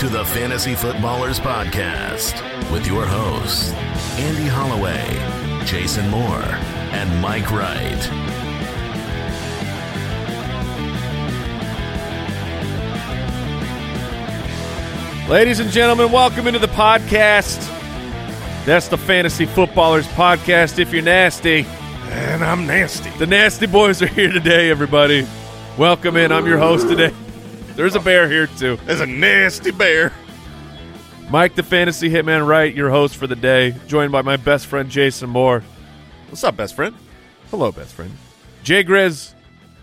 To the Fantasy Footballers Podcast with your hosts, Andy Holloway, Jason Moore, and Mike Wright. Ladies and gentlemen, welcome into the podcast. That's the Fantasy Footballers Podcast. If you're nasty, And I'm nasty. the Nasty Boys are here today, everybody. Welcome in. I'm your host today. There's a bear here, too. There's a nasty bear. Mike, the Fantasy Hitman Wright, your host for the day, joined by my best friend, Jason Moore. What's up, best friend? Hello, best friend. Jay Grizz,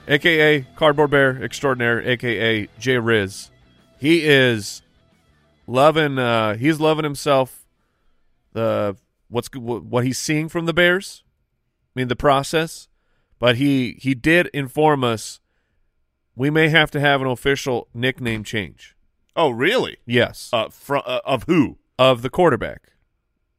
a.k.a. Cardboard Bear Extraordinaire, a.k.a. Jay Riz. He is loving, uh, he's loving himself, the what's what he's seeing from the Bears. I mean, the process. But he, he did inform us we may have to have an official nickname change. Oh, really? Yes. Uh, fr- uh, of who? of the quarterback,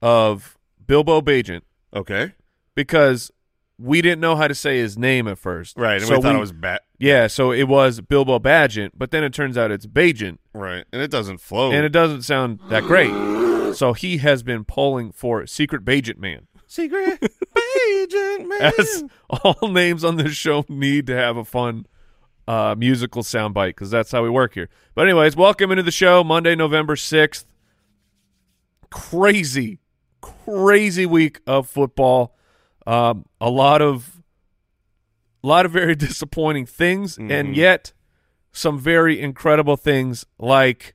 of Bilbo Bagent, Okay. because we didn't know how to say his name at first. Right. And so we thought it was bad. Yeah, so it was Bilbo Badgent, but then it turns out it's Bagent, Right. And it doesn't flow. and it doesn't sound that great. So he has been polling for Secret Bagent Man. Secret agent man. As all names on this show need to have a fun uh, musical soundbite because that's how we work here. But anyways, welcome into the show, Monday, November sixth. Crazy, crazy week of football. Um, a lot of, a lot of very disappointing things, and yet some very incredible things like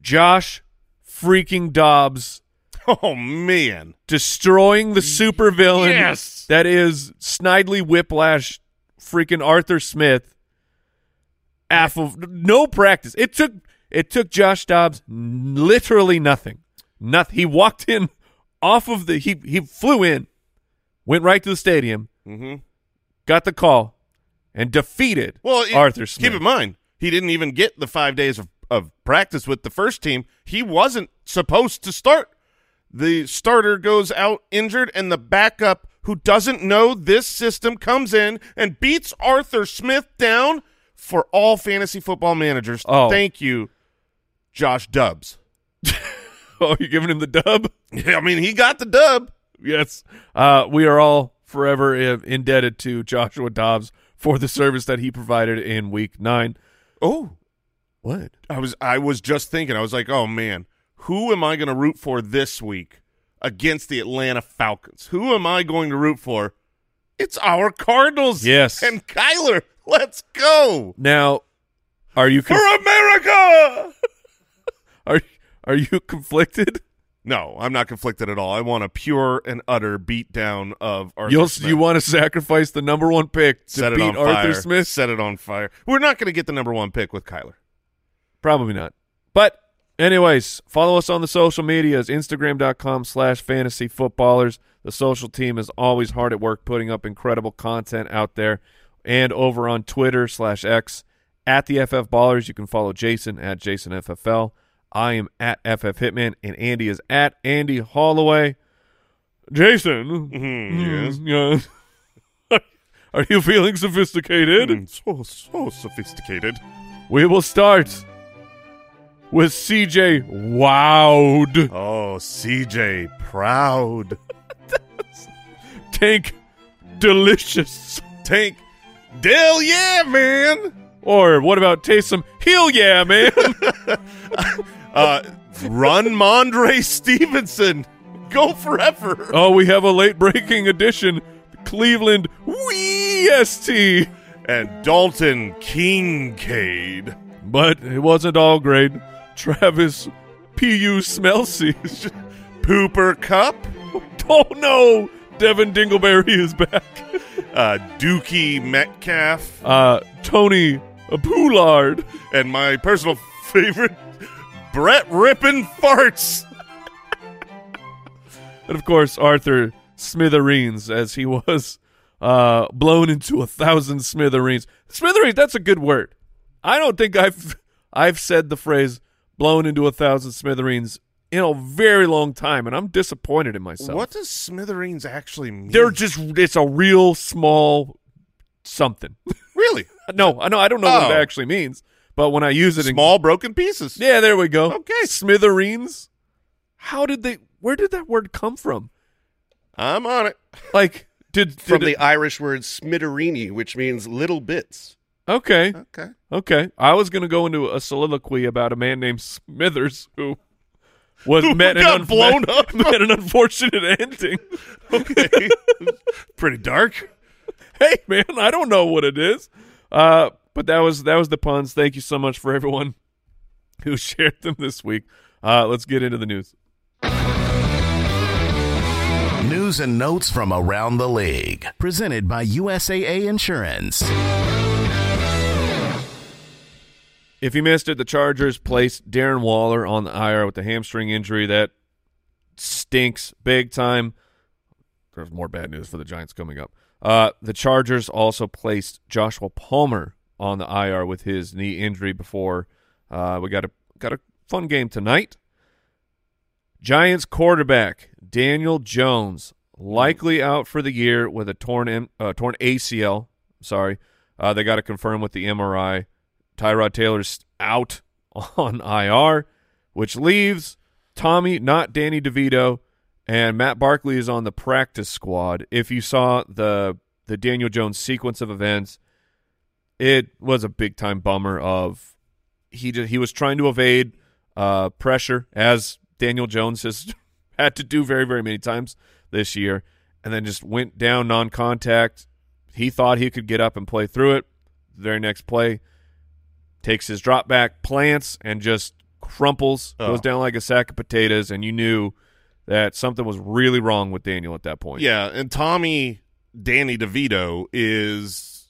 Josh freaking Dobbs Oh, man. destroying the supervillain Yes. that is Snidely Whiplash freaking Arthur Smith off of no practice. It took it took Josh Dobbs literally nothing. Nothing. He walked in off of the he he flew in, went right to the stadium, Mm-hmm. got the call, and defeated Well, it- Arthur Smith. Keep in mind, he didn't even get the five days of, of practice with the first team. He wasn't supposed to start. The starter goes out injured, and the backup, who doesn't know this system, comes in and beats Arthur Smith down for all fantasy football managers. Oh. Thank you, Josh Dubs. oh, you're giving him the dub? Yeah, I mean, he got the dub. yes. Uh, we are all forever indebted to Joshua Dobbs for the service that he provided in week nine. Oh, What? I was I was just thinking. I was like, oh man, who am I going to root for this week against the Atlanta Falcons? Who am I going to root for? It's our Cardinals. Yes. and Kyler. Let's go Now, are you for America. are are you conflicted? no, I'm not conflicted at all. I want a pure and utter beatdown of Arthur You'll Smith. you want to sacrifice the number one pick to set it beat on Arthur fire. Smith? Set it on fire. We're not going to get the number one pick with Kyler. Probably not. But anyways, follow us on the social medias, Instagram.com slash fantasy footballers. The social team is always hard at work putting up incredible content out there. And over on Twitter slash X at the FF Ballers, you can follow Jason at JasonFFL. I am at FF Hitman, and Andy is at Andy Holloway. Jason, Mhm, yes. yeah. are you feeling sophisticated? Mm, so so sophisticated. We will start with CJ Wowed. Oh, CJ, proud. Tank Delicious. Tank. Dell yeah, man. Or what about Taysom? Hell yeah, man. Uh, run Mondre Stevenson. Go forever. oh, we have a late breaking edition. Cleveland WEST. And Dalton Kincaid. But it wasn't all great. Travis P.U. Smelsy. Pooper Cup. oh no! Devin Dingleberry is back. Uh, Dookie Metcalf, uh, Tony Poulard, and my personal favorite, Brett Rippin Farts. and of course Arthur Smithereens, as he was uh, blown into a thousand smithereens. Smithereens, that's a good word. I don't think I've I've said the phrase "blown into a thousand smithereens" in a very long time, and I'm disappointed in myself. What does smithereens actually mean? They're just it's a real small something. really no, I know I don't know what it Oh. actually means, but when I use it in small broken pieces. yeah, there we go. Okay. smithereens. How did they? Where did that word come from? I'm on it. Like, did, did From it- the Irish word smitterini, which means little bits. okay, Okay. okay. I was going to go into a soliloquy about a man named Smithers who was Who met an got un- blown met- up. met an unfortunate ending. Okay. Pretty dark. hey man, I don't know what it is. Uh, but that was that was the puns. Thank you so much for everyone who shared them this week. Uh, let's get into the news. News and notes from around the league. Presented by USAA Insurance. If you missed it, the Chargers placed Darren Waller on the IR with a hamstring injury that stinks big time. There's more bad news for the Giants coming up. Uh, the Chargers also placed Joshua Palmer on the IR with his knee injury before uh, we got a got a fun game tonight. Giants quarterback Daniel Jones likely out for the year with a torn M- uh, torn ACL. Sorry, uh, they got to confirm with the MRI. Tyrod Taylor's out on IR, which leaves Tommy, not Danny DeVito, and Matt Barkley is on the practice squad. If you saw the the Daniel Jones sequence of events, it was a big time bummer. Of he just, he was trying to evade uh, pressure as Daniel Jones has had to do very very many times this year, and then just went down non contact. He thought he could get up and play through it. The very next play, takes his drop back, plants, and just crumples, Oh. goes down like a sack of potatoes, and you knew that something was really wrong with Daniel at that point. Yeah, and Tommy Danny DeVito is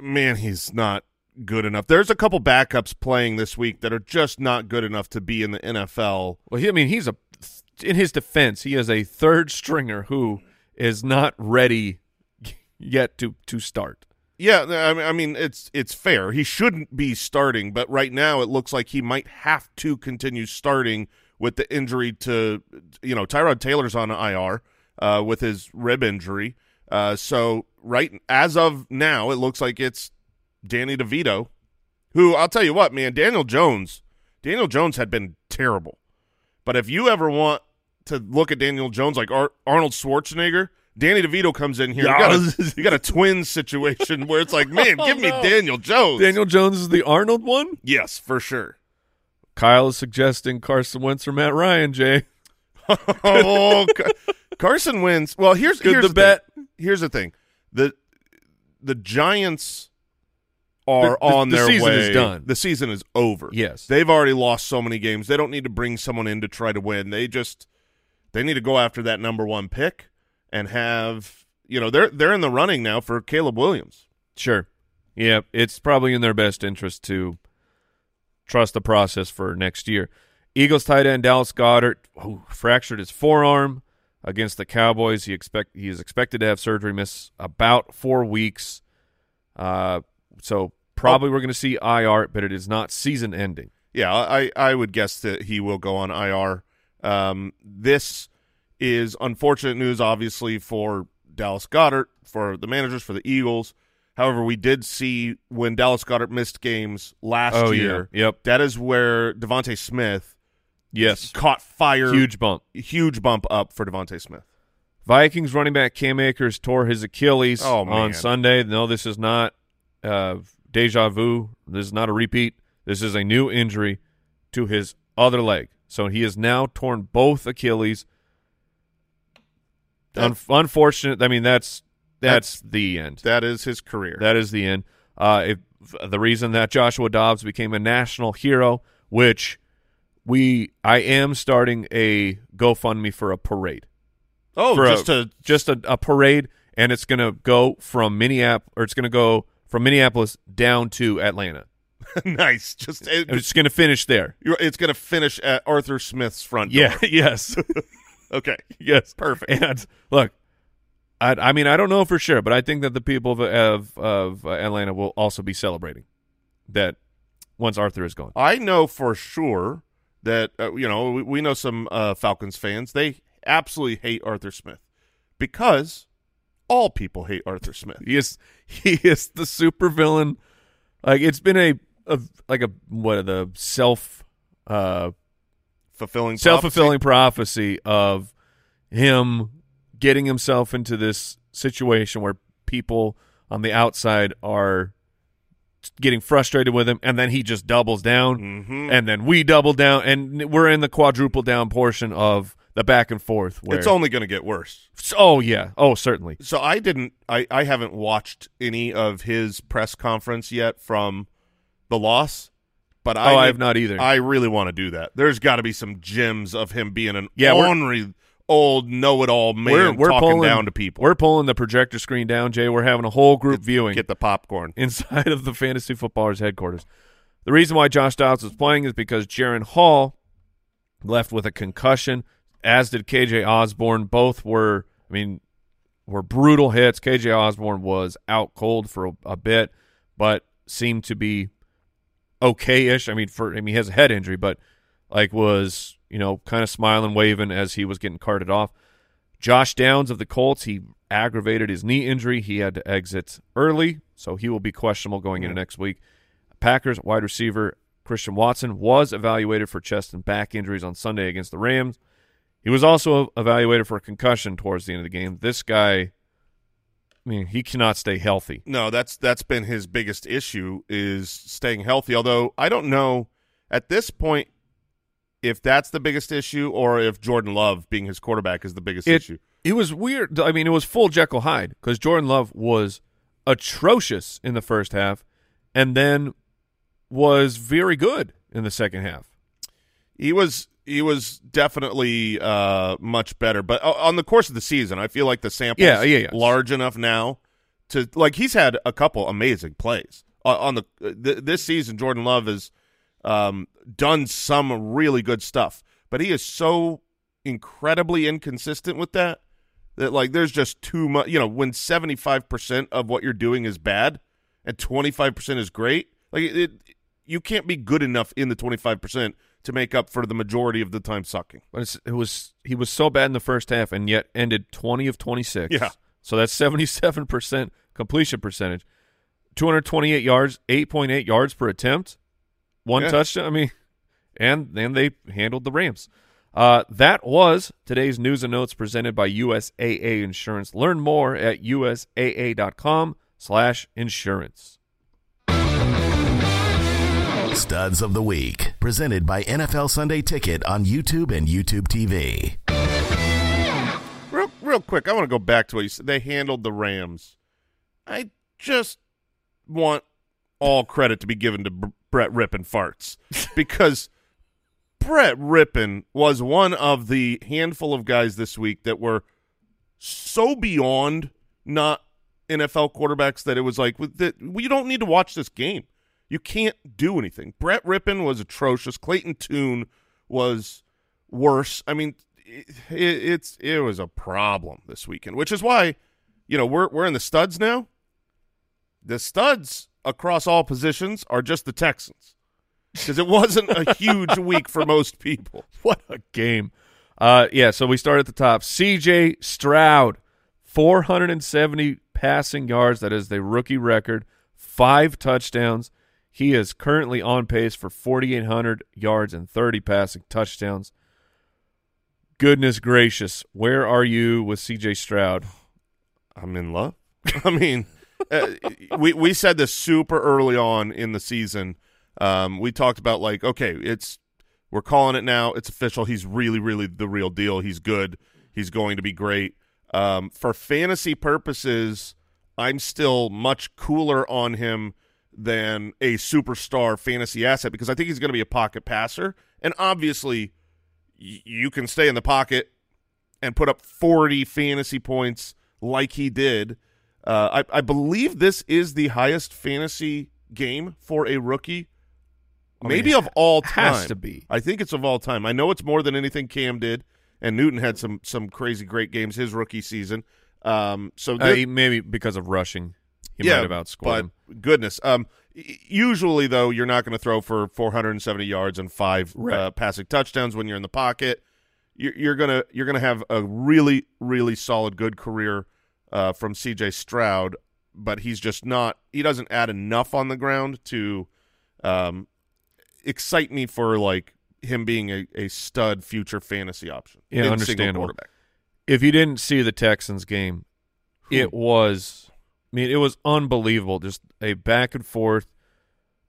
man, he's not good enough. There's a couple backups playing this week that are just not good enough to be in the NFL. Well, he, I mean, he's a in his defense, he is a third stringer who is not ready yet to to start. Yeah, I mean, it's it's fair. He shouldn't be starting, but right now it looks like he might have to continue starting with the injury to you know Tyrod Taylor's on IR uh, with his rib injury. Uh, so right as of now, it looks like it's Danny DeVito, who I'll tell you what, man, Daniel Jones, Daniel Jones had been terrible, but if you ever want to look at Daniel Jones like Ar- Arnold Schwarzenegger. Danny DeVito comes in here. You got, a, you got a twin situation where it's like, man, oh, give me no. Daniel Jones. Daniel Jones is the Arnold one. yes, for sure. Kyle is suggesting Carson Wentz or Matt Ryan. Jay, oh, Car- Carson wins. Well, here's Good here's the bet. Thing. Here's the thing: the the Giants are The- the- on the their season way. is done. The season is over. Yes. they've already lost so many games. They don't need to bring someone in to try to win. They just they need to go after that number one pick and have you know they're they're in the running now for Caleb Williams. Sure. Yeah, it's probably in their best interest to trust the process for next year. Eagles tight end Dallas Goedert who fractured his forearm against the Cowboys. He expect he is expected to have surgery, miss about four weeks. Uh, so probably we're going to see IR, but it is not season ending. Yeah, I, I would guess that he will go on IR. Um, this is unfortunate news, obviously, for Dallas Goedert, for the managers, for the Eagles. However, we did see when Dallas Goedert missed games last Oh, year. yeah. Yep. That is where DeVonta Smith Yes. caught fire. Huge bump. huge bump up for DeVonta Smith. Vikings running back Cam Akers tore his Achilles Oh, on. Sunday. No, this is not uh, deja vu. This is not a repeat. This is a new injury to his other leg. So he has now torn both Achilles. Un- unfortunate. I mean, that's that's, the end. That is his career. That is the end. Uh, if the reason that Joshua Dobbs became a national hero, which we I am starting a GoFundMe for a parade oh, for just a, to just a, a parade and it's going to go from Minneapolis, or it's to go from Minneapolis down to Atlanta. nice. Just it, It's going to finish there. it's going to finish at Arthur Smith's front Yeah. yes. Okay. yes. Perfect. And look, I, I mean, I don't know for sure, but I think that the people of of, of uh, Atlanta will also be celebrating that once Arthur is gone. I know for sure that uh, you know we, we know some uh, Falcons fans. They absolutely hate Arthur Smith because all people hate Arthur Smith. He is he is the supervillain. Like it's been a, a like a what are the self uh Fulfilling self fulfilling prophecy of him getting himself into this situation where people on the outside are getting frustrated with him, and then he just doubles down, hmm and then we double down, and we're in the quadruple down portion of the back and forth. Where, It's only going to get worse. oh yeah, oh certainly. So I didn't. I I haven't watched any of his press conference yet from the loss. But oh, I oh, I need- have not either. I really want to do that. There's got to be some gems of him being an Yeah, ornery old know-it-all man we're we're talking pulling down to people. We're pulling the projector screen down, Jay. We're having a whole group viewing. Get the popcorn. inside of the fantasy footballers headquarters. The reason why Josh Dobbs was playing is because Jaren Hall left with a concussion, as did KJ Osborn. Both were, I mean, were brutal hits. KJ Osborn was out cold for a, a bit, but seemed to be okay-ish. I mean, for I mean, he has a head injury, but like was you know kind of smiling, waving as he was getting carted off. Josh Downs of the Colts, he aggravated his knee injury. He had to exit early, so he will be questionable going into next week. Packers wide receiver Christian Watson was evaluated for chest and back injuries on Sunday against the Rams. He was also evaluated for a concussion towards the end of the game. This guy, I mean, he cannot stay healthy. No, that's that's been his biggest issue is staying healthy. Although I don't know at this point if that's the biggest issue or if Jordan Love being his quarterback is the biggest It, issue. it was weird. I mean, it was full Jekyll Hyde because Jordan Love was atrocious in the first half and then was very good in the second half. He was he was definitely uh, much better, but o- on the course of the season, I feel like the sample Yeah, yeah, yeah. large enough now to like he's had a couple amazing plays uh, on the th- this season. Jordan Love has um, done some really good stuff, but he is so incredibly inconsistent with that that like there's just too much. You know, when seventy five percent of what you're doing is bad and twenty five percent is great, like it, it, you can't be good enough in the twenty five percent to make up for the majority of the time sucking. But it was he was so bad in the first half and yet ended 20 of 26. Yeah. So that's 77% completion percentage. 228 yards, 8.8 yards per attempt, one Yeah. touchdown. I mean, and then they handled the Rams. Uh, that was today's news and notes presented by USAA Insurance. Learn more at usaa.com slash insurance. Studs of the Week, presented by NFL Sunday Ticket on YouTube and YouTube TV. Real, real quick, I want to go back to what you said. They handled the Rams. I just want all credit to be given to Br- Brett Rippin farts because Brett Rypien was one of the handful of guys this week that were so beyond not NFL quarterbacks that it was like we don't need to watch this game. You can't do anything. Brett Rypien was atrocious. Clayton Tune was worse. I mean, it, it's it was a problem this weekend, which is why you know we're we're in the studs now. The studs across all positions are just the Texans because it wasn't a huge week for most people. What a game. Uh, yeah, so we start at the top. CJ Stroud, 470 passing yards. That is the rookie record. Five touchdowns. He is currently on pace for 4,800 yards and 30 passing touchdowns. Goodness gracious. Where are you with CJ Stroud? I'm in love. I mean, uh, we we said this super early on in the season. Um, we talked about like, okay, it's we're calling it now. It's official. He's really, really the real deal. He's good. He's going to be great. Um, for fantasy purposes, I'm still much cooler on him than a superstar fantasy asset because I think he's going to be a pocket passer, and obviously, y- you can stay in the pocket and put up 40 fantasy points like he did. Uh, I, I believe this is the highest fantasy game for a rookie, I mean, maybe of all time. has to be. I think it's of all time. I know it's more than anything Cam did, and Newton had some some crazy great games his rookie season. Um, so Uh, maybe because of rushing, he yeah, might have outscored but goodness. Um, usually though, you're not going to throw for 470 yards and five Right. uh, passing touchdowns when you're in the pocket. You're, you're gonna you're gonna have a really really solid good career uh, from C.J. Stroud, but he's just not. He doesn't add enough on the ground to um, excite me for like him being a, a stud future fantasy option. Yeah, understandable. quarterback. If you didn't see the Texans game, it was, I mean, it was unbelievable. Just a back and forth.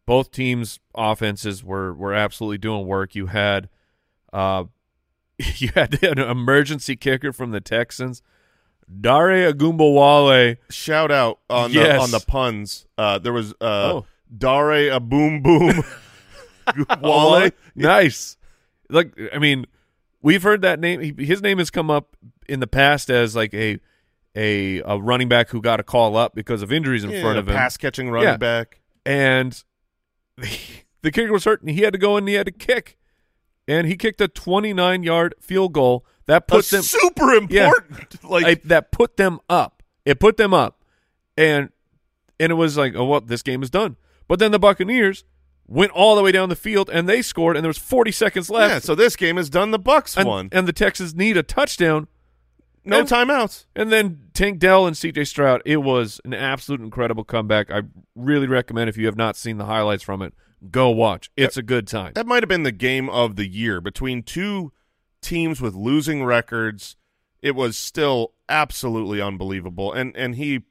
Both teams' offenses were were absolutely doing work. You had, uh, you had an emergency kicker from the Texans, Dare Ogunbowale. Shout out on the on the puns. Uh, there was uh, Oh. Dare a boom boom Wale. nice. Like, I mean, we've heard that name. His name has come up in the past as like a a a running back who got a call up because of injuries in Yeah, front of him, pass catching running Yeah. back. and the, the kicker was hurt, and he had to go in. and He had to kick, and he kicked a 29 yard field goal that put them super important. Like I, that put them up. It put them up, and and it was like, oh well, this game is done. But then the Buccaneers went all the way down the field, and they scored, and there was 40 seconds left. yeah, so this game is done. The Bucks and, won. and the Texans need a touchdown. No and- timeouts. And then Tank Dell and CJ Stroud. It was an absolute incredible comeback. I really recommend if you have not seen the highlights from it, go watch. It's a good time. That might have been the game of the year between two teams with losing records. It was still absolutely unbelievable, and and he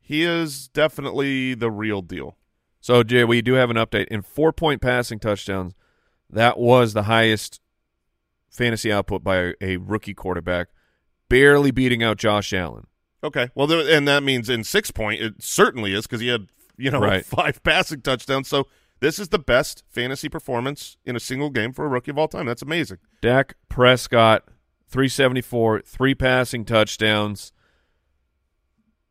he is definitely the real deal. So, Jay, we do have an update. In four point passing touchdowns, that was the highest fantasy output by a, a rookie quarterback, barely beating out Josh Allen. Okay, well, there, and that means in six point it certainly is because he had you know Right. five passing touchdowns. So this is the best fantasy performance in a single game for a rookie of all time. That's amazing. Dak Prescott, 374, three passing touchdowns.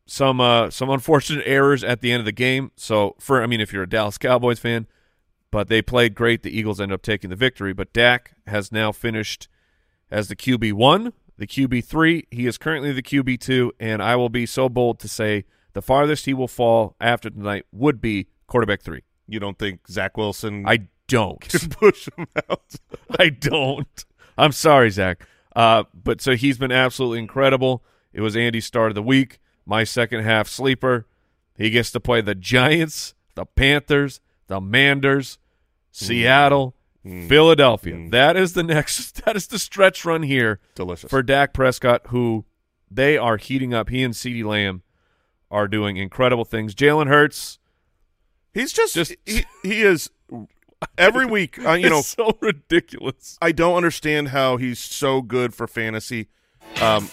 Some uh some unfortunate errors at the end of the game. So for I mean if you're a Dallas Cowboys fan, but they played great. The Eagles ended up taking the victory, but Dak has now finished as the QB1, the QB3. He is currently the QB2 and I will be so bold to say the farthest he will fall after tonight would be quarterback 3. You don't think Zach Wilson I don't. can push him out? I don't. I'm sorry, Zach. Uh, but so he's been absolutely incredible. It was Andy's start of the week. My second half sleeper. He gets to play the Giants, the Panthers, the Manders, Seattle, Philadelphia. That is the next. That is the stretch run here Delicious. for Dak Prescott, who they are heating up. He and Ceedee Lamb are doing incredible things. Jalen Hurts, He's just, Just- he, he is every week. Uh, you know, so ridiculous. I don't understand how he's so good for fantasy. Um,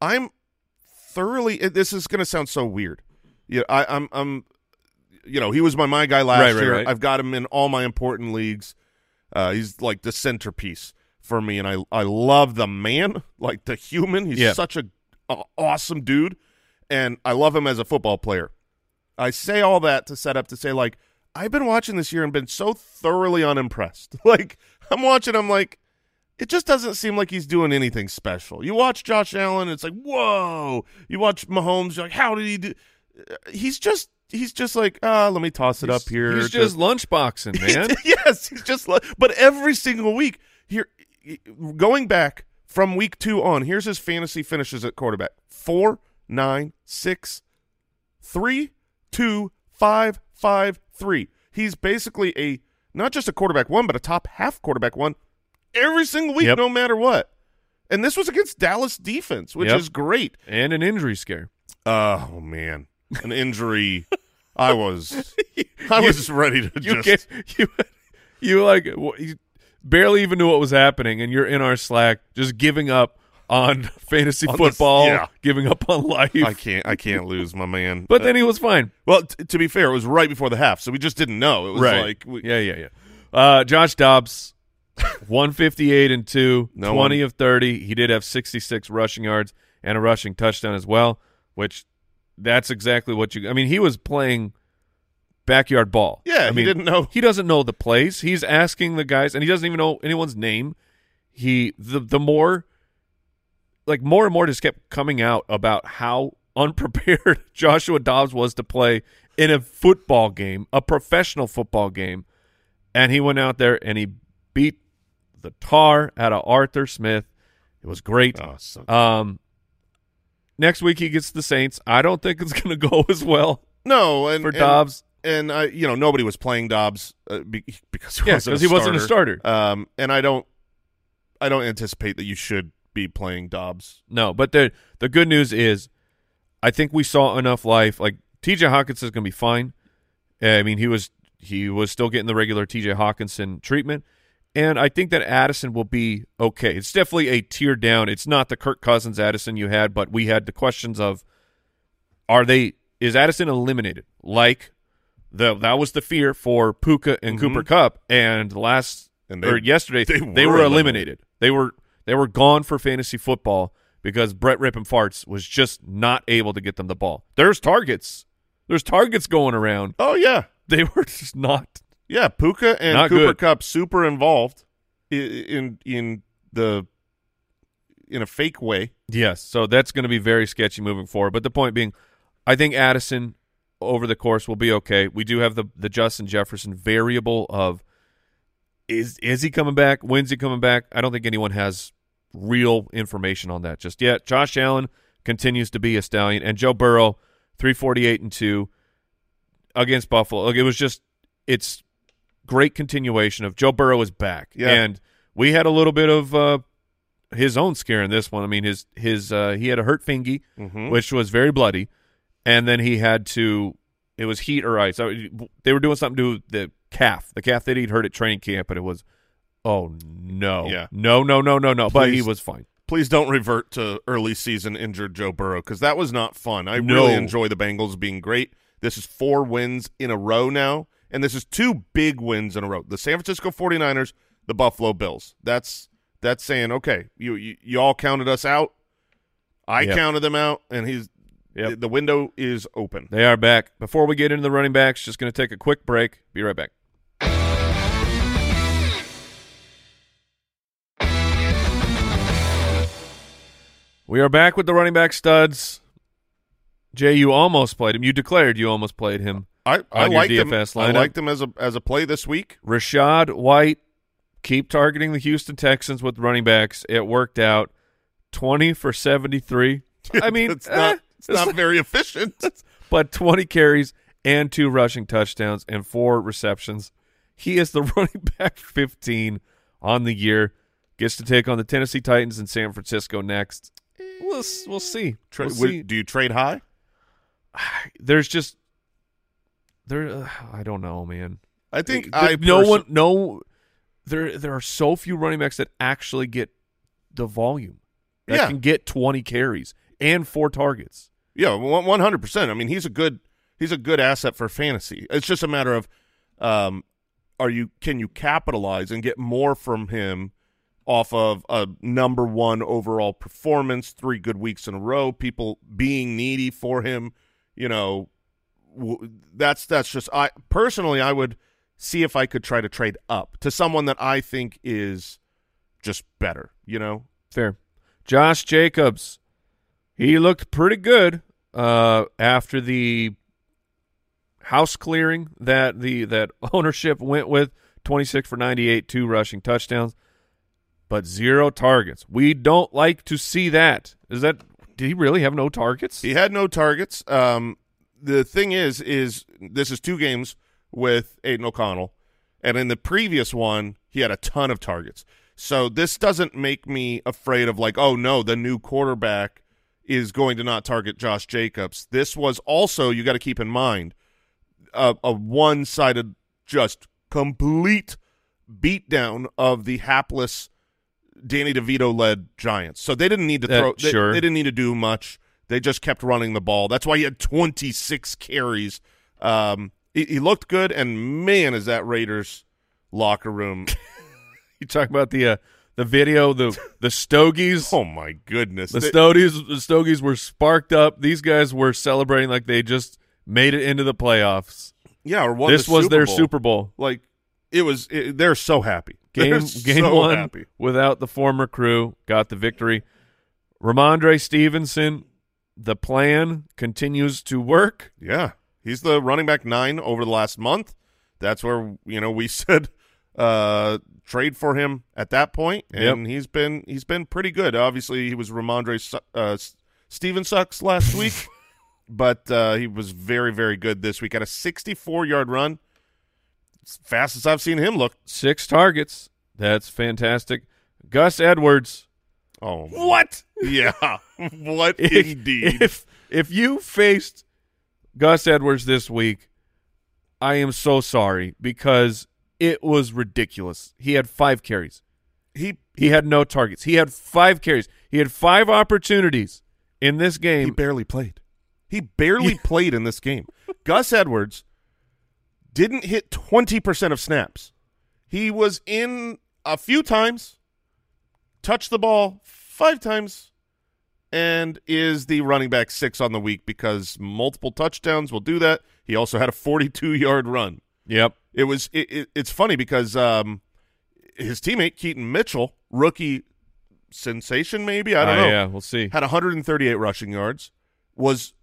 I'm thoroughly. This is going to sound so weird. Yeah, I, I'm. I'm. You know, he was my my guy last Right, right, year. right. I've got him in all my important leagues. Uh, he's like the centerpiece for me, and I I love the man, like the human. He's Yeah. such a, a awesome dude, and I love him as a football player. I say all that to set up to say like I've been watching this year and been so thoroughly unimpressed. Like I'm watching, I'm like, it just doesn't seem like he's doing anything special. You watch Josh Allen, it's like whoa. You watch Mahomes, you're like, how did he do? He's just he's just like, ah, let me toss it up here. He's to- just lunchboxing, man. yes, he's just like, but every single week here, going back from week two on, here's his fantasy finishes at quarterback: four, nine, six, three, two, five, five, three. He's basically a not just a quarterback one, but a top half quarterback one every single week, Yep. no matter what. And this was against Dallas defense, which Yep. is great. and an injury scare. Oh man, an injury. I was, I was ready to You just. can't, you you like you barely even knew what was happening, and you're in our Slack just giving up on fantasy On this- football, yeah. giving up on life. I can't. I can't lose my man. but Uh, then he was fine. well, t- to be fair, it was right before the half, so we just didn't know. It was right? like we, yeah, yeah, yeah. Uh, Josh Dobbs 158 and 2, No 20 one- of 30. He did have 66 rushing yards and a rushing touchdown as well, which that's exactly what you I mean, he was playing backyard ball. Yeah, I he mean, didn't know. He doesn't know the plays. He's asking the guys and he doesn't even know anyone's name. He the the more like more and more just kept coming out about how unprepared Joshua Dobbs was to play in a football game, a professional football game. And he went out there and he beat the tar out of Arthur Smith. It was great. Oh, so- Um, next week he gets the Saints. I don't think it's going to go as well no, and for and- Dobbs. and uh, you know nobody was playing Dobbs uh, because he Yeah, wasn't a he wasn't a starter. Um, and I don't, I don't anticipate that you should be playing Dobbs. No, but the the good news is, I think we saw enough life. Like T.J. Hockenson is going to be fine. I mean, he was he was still getting the regular T.J. Hockenson treatment, and I think that Addison will be okay. It's definitely a tier down. It's not the Kirk Cousins Addison you had, but we had the questions of, are they is Addison eliminated? Like the that was the fear for Puka and mm-hmm. Cooper Kupp, and last And they- or yesterday they they, were were, eliminated. eliminated. They were they were gone for fantasy football because Brett Rippin Farts was just not able to get them the ball. There's targets. There's targets going around. Oh yeah, They were just not. Yeah. Puka and Not Cooper good. Kupp super involved in in the in a fake way. Yes, so that's going to be very sketchy moving forward. But the point being, I think Addison over the course will be okay. We do have the the Justin Jefferson variable of is is he coming back? When's he coming back? I don't think anyone has real information on that just yet. Josh Allen continues to be a stallion, and Joe Burrow, three forty eight and two against Buffalo. Like it was just it's great continuation of Joe Burrow is back, Yeah. and we had a little bit of uh, his own scare in this one. I mean, his his uh, he had a hurt fingy, Mhm. which was very bloody, and then he had to. It was heat or ice. They were doing something to the calf, the calf that he'd hurt at training camp, and it was, oh no, Yeah. no, no, no, no, no. But he was fine. Please don't revert to early season injured Joe Burrow because that was not fun. I No. really enjoy the Bengals being great. This is four wins in a row now, and this is two big wins in a row. The San Francisco 49ers, the Buffalo Bills. That's that's saying, okay, you you, you all counted us out. I Yep. counted them out, and he's Yep. the, the window is open. They are back. Before we get into the running backs, just going to take a quick break. Be right back. We are back with the running back studs. Jay, you almost played him. You declared you almost played him. I, I liked him. I liked him as a as a play this week. Rachaad White, keep targeting the Houston Texans with running backs. It worked out. 20 for 73. I mean, it's eh, not it's not very efficient. but 20 carries and two rushing touchdowns and four receptions. He is the running back 15 on the year. Gets to take on the Tennessee Titans in San Francisco next. We'll we'll see. Tra- We'll see. do you trade high? There's just there. Uh, I don't know, man. I think Th- I no perso- one no. There there are so few running backs that actually get the volume that Yeah. can get 20 carries and four targets. Yeah, one hundred percent. I mean, he's a good he's a good asset for fantasy. It's just a matter of, um, are you can you capitalize and get more from him off of a number one overall performance, three good weeks in a row, people being needy for him. You know, that's that's just I personally I would see if I could try to trade up to someone that I think is just better. You know, Fair. Josh Jacobs, he looked pretty good uh, after the house clearing that the that ownership went with. Twenty six for ninety eight, two rushing touchdowns, but zero targets. We don't like to see that. Is that? Did he really have no targets? He had no targets. Um, the thing is, is this is two games with Aidan O'Connell, and in the previous one, he had a ton of targets. So this doesn't make me afraid of like, oh no, the new quarterback is going to not target Josh Jacobs. This was also you got to keep in mind a, a one-sided, just complete beatdown of the hapless Danny DeVito led Giants. So they didn't need to Uh, throw. They, sure. they didn't need to do much. They just kept running the ball. That's why he had 26 carries. Um, he, he looked good, and man, is that Raiders locker room You talk about the uh, the video, the the Stogies. Oh my goodness! The They- Stogies, the Stogies were sparked up. These guys were celebrating like they just made it into the playoffs. yeah, or won this the was Super their Bowl. Super Bowl Like it was. It, they're so happy. game. They're game so one happy. without the former crew got the victory. Rhamondre Stevenson, the plan continues to work. Yeah, he's the running back nine over the last month. That's where you know we said uh, trade for him at that point, and he's been he's been pretty good. Obviously, he was Rhamondre uh, Steven sucks last week, but uh, he was very very good this week. At a 64 yard run, fastest I've seen him look. Six targets. That's fantastic. Gus Edwards. Oh, What? yeah, what If- indeed? If if you faced Gus Edwards this week, I am so sorry because it was ridiculous. He had five carries. he He had no targets. He had five carries. He had five opportunities in this game. He barely played. He barely played in this game. Gus Edwards didn't hit 20% of snaps. He was in a few times, touched the ball five times, and is the running back six on the week because multiple touchdowns will do that. He also had a 42-yard run. Yep. It was it, it, it's funny because um, his teammate Keaton Mitchell, rookie sensation maybe, I don't Uh, know Yeah, we'll see. had 138 rushing yards, was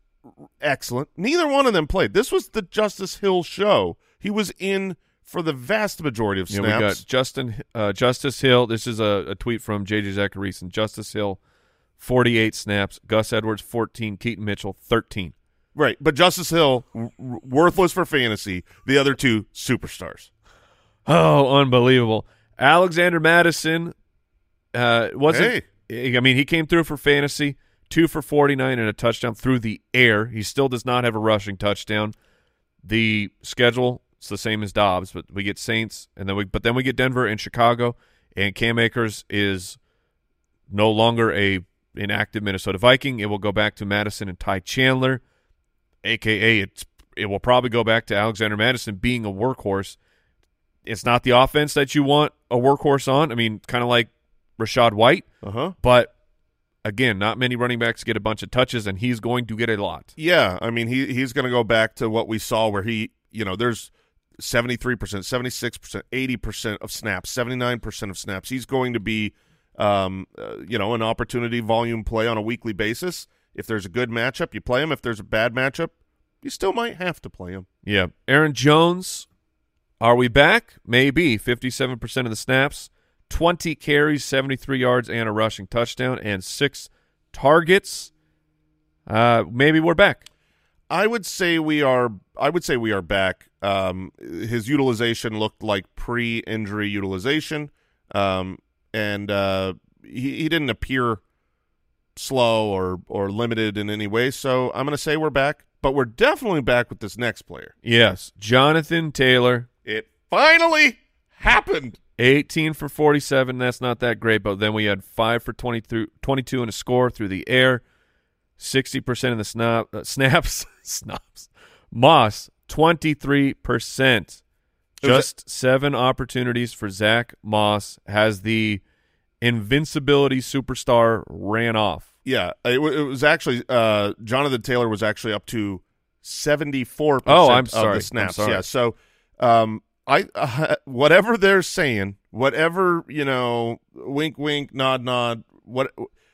excellent. Neither one of them played. This was the Justice Hill show. He was in for the vast majority of Yeah, snaps. we got Justin uh, Justice Hill. This is a, a tweet from JJ Zachariason. Justice Hill, forty-eight snaps. Gus Edwards, fourteen. Keaton Mitchell, thirteen. right, but Justice Hill worthless for fantasy. The other two superstars. Oh, unbelievable! Alexander Mattison uh, wasn't. I mean, he came through for fantasy, two for forty-nine and a touchdown through the air. He still does not have a rushing touchdown. The schedule it's the same as Dobbs, but we get Saints, and then we but then we get Denver and Chicago, and Cam Akers is no longer a inactive Minnesota Viking. It will go back to Mattison and Ty Chandler, aka it's it will probably go back to Alexander Mattison being a workhorse. It's not the offense that you want a workhorse on. I mean, kind of like Rachaad White, Uh huh. but again, not many running backs get a bunch of touches, and he's going to get a lot. Yeah, I mean he he's going to go back to what we saw where he you know there's 73%, 76%, 80% of snaps, 79% of snaps. He's going to be um uh, you know an opportunity volume play on a weekly basis. If there's a good matchup, you play him. If there's a bad matchup, you still might have to play him. Yeah. Aaron Jones, are we back? Maybe. 57% of the snaps, 20 carries, 73 yards, and a rushing touchdown, and six targets. Uh, maybe we're back. I would say we are. I would say we are back. Um, his utilization looked like pre-injury utilization, um, and uh, he, he didn't appear slow or or limited in any way. So I'm going to say we're back, but we're definitely back with this next player. Yes. Jonathan Taylor, It finally happened. 18 for 47. That's not that great, but then we had 5 for 20 through, 22 and a score through the air. 60% of the snap, uh, snaps. snaps. Moss, 23%. was Just seven opportunities for Zach Moss has the invincibility superstar ran off. Yeah, it, wa- it was actually uh, Jonathan Taylor was actually up to seventy four. Oh, I'm of sorry. I'm the snaps. sorry. Yeah, so um, I uh, whatever they're saying, whatever you know, wink, wink, nod, nod. What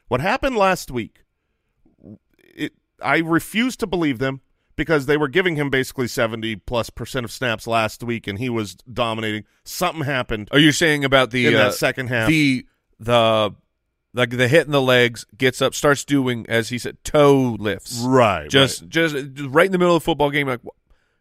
what happened last week? I refuse to believe them because they were giving him basically seventy plus percent of snaps last week, and he was dominating. Something happened Are you saying about the in uh, that second half. the the like the hit in the legs gets up, starts doing as he said toe lifts. right, just just just right in the middle of the football game, like you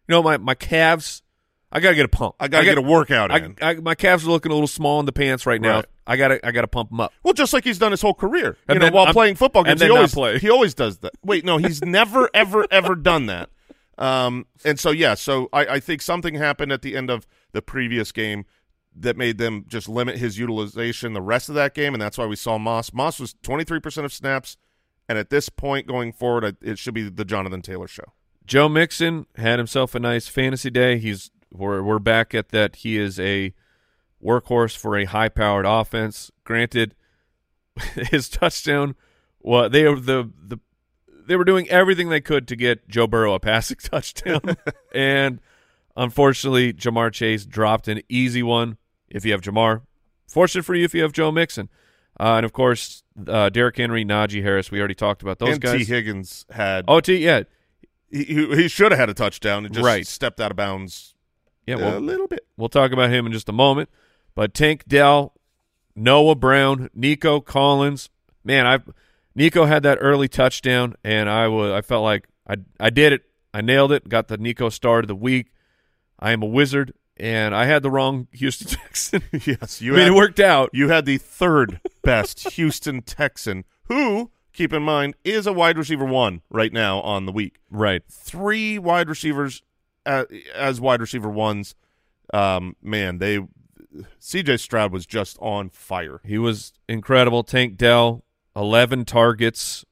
know, my my calves. I gotta get a pump. I got to get a workout I, in. I, my calves are looking a little small in the pants right now. Right. I gotta I gotta pump them up. Well, just like he's done his whole career, you And know, then while I'm- playing football and games, then he always play. he always does that. Wait, no, he's never ever ever done that. Um, and so yeah, so I, I think something happened at the end of the previous game that made them just limit his utilization the rest of that game, and that's why we saw Moss. Moss was twenty three percent of snaps, and at this point going forward, it should be the Jonathan Taylor show. Joe Mixon had himself a nice fantasy day. He's we're we're back at that. He is a workhorse for a high-powered offense. Granted, his touchdown, well, they were the the they were doing everything they could to get Joe Burrow a passing touchdown, and unfortunately, Ja'Marr Chase dropped an easy one. If you have Ja'Marr, fortunate for you if you have Joe Mixon, uh, and of course, uh, Derrick Henry, Najee Harris. We already talked about those and guys. Tee Higgins had oh, T. Yeah, he, he, should have had a touchdown and just Right. stepped out of bounds yeah. well, a little bit. We'll talk about him in just a moment. But Tank Dell, Noah Brown, Nico Collins, man, I Nico had that early touchdown, and I was I felt like I I did it. I nailed it. Got the Nico start of the week. I am a wizard, and I had the wrong Houston Texan. Yes, you. I mean, had, it worked out. You had the third best Houston Texan, who, keep in mind, is a wide receiver one right now on the week. Right. Three wide receivers uh, as wide receiver ones. Um, man, they CJ Stroud was just on fire. He was incredible. Tank Dell, 11 targets,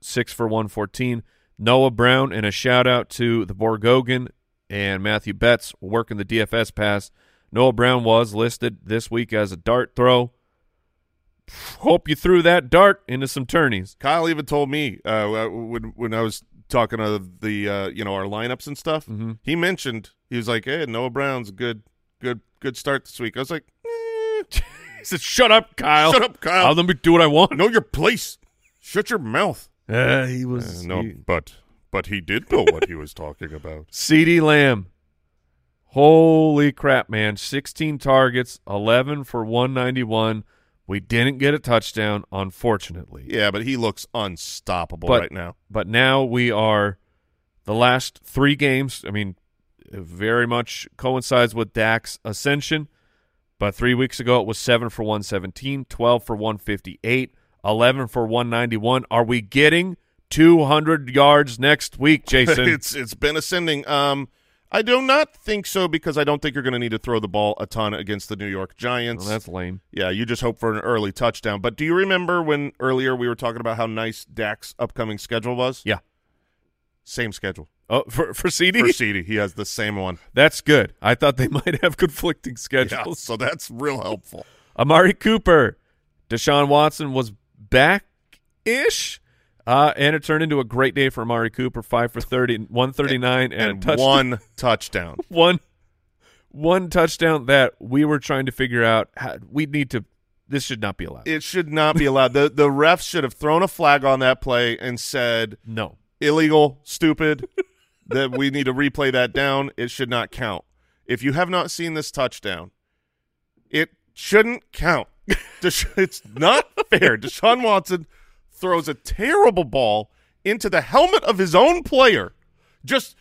6 for 114. Noah Brown, and a shout out to the Borgogan and Matthew Betz working the DFS pass. Noah Brown was listed this week as a dart throw. Hope you threw that dart into some tourneys. Kyle even told me uh, when when I was talking of the uh, you know our lineups and stuff. Mhm. He mentioned he was like, "Hey, Noah Brown's good good good start this week." I was like, eh, He said, "Shut up, Kyle. "Shut up, Kyle. I'll let me do what I want." know your place. Shut your mouth." Uh, he was Uh, no, he- but but he did know what he was talking about. CeeDee Lamb. Holy crap, man. 16 targets, 11 for 191. We didn't get a touchdown, unfortunately. Yeah, but he looks unstoppable But- right now. But now we are the last three games. I mean, very much coincides with Dak's ascension. But three weeks ago, it was 7 for 117, 12 for 158, 11 for 191. Are we getting 200 yards next week, Jason? it's it's been ascending. Um, I do not think so because I don't think you're going to need to throw the ball a ton against the New York Giants. Well, that's lame. Yeah, you just hope for an early touchdown. But do you remember when earlier we were talking about how nice Dak's upcoming schedule was? Yeah. Same schedule Oh, for, for CeeDee? for CeeDee. He has the same one. That's good. I thought they might have conflicting Yeah, schedules. so that's real helpful. Amari Cooper, Deshaun Watson was back ish, uh, and it turned into a great day for Amari Cooper. Five for 30, 139, and, And a touchdown. one touchdown. one, one touchdown that we were trying to figure out. How, we need to. This should not be allowed. It should not be allowed. The the refs should have thrown a flag on that play and said no. illegal, stupid. that we need to replay that down. It should not count. If you have not seen this touchdown, it shouldn't count. It's not fair. Deshaun Watson throws a terrible ball into the helmet of his own player. Just,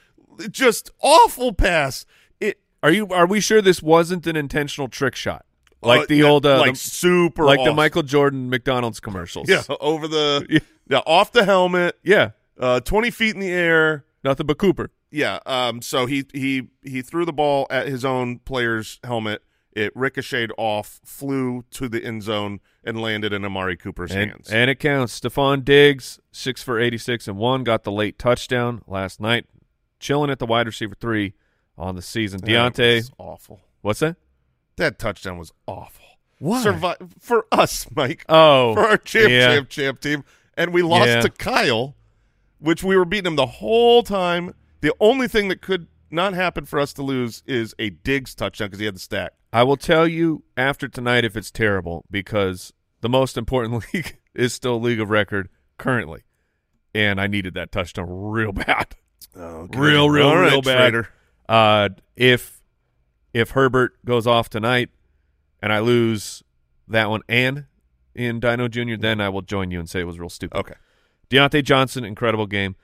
just awful pass. It Are you? Are we sure this wasn't an intentional trick shot, like uh, the yeah, old, uh, like the- super, like the. Michael Jordan McDonald's commercials? yeah, over the, Yeah. yeah, off the helmet, yeah. uh, twenty feet in the air. Nothing but Cooper. Yeah. Um. So he he he threw the ball at his own player's helmet. It ricocheted off, flew to the end zone, and landed in Amari Cooper's And, hands. and it counts. Stefon Diggs, six for 86 and one, got the late touchdown last night, chilling at the wide receiver three on the season. That Deontay, was awful. what's that? That touchdown was awful. Why? Survive for us, Mike. Oh, for our champ, yeah. champ, champ team, and we lost Yeah. to Kyle, which we were beating him the whole time. The only thing that could not happen for us to lose is a Diggs touchdown because he had the stack. I will tell you after tonight if it's terrible because the most important league is still league of record currently, and I needed that touchdown real bad. Real, real, All right, real bad. Uh, if if Herbert goes off tonight and I lose that one and in Dino Jr., then I will join you and say it was real stupid. Okay. Diontae Johnson, incredible game.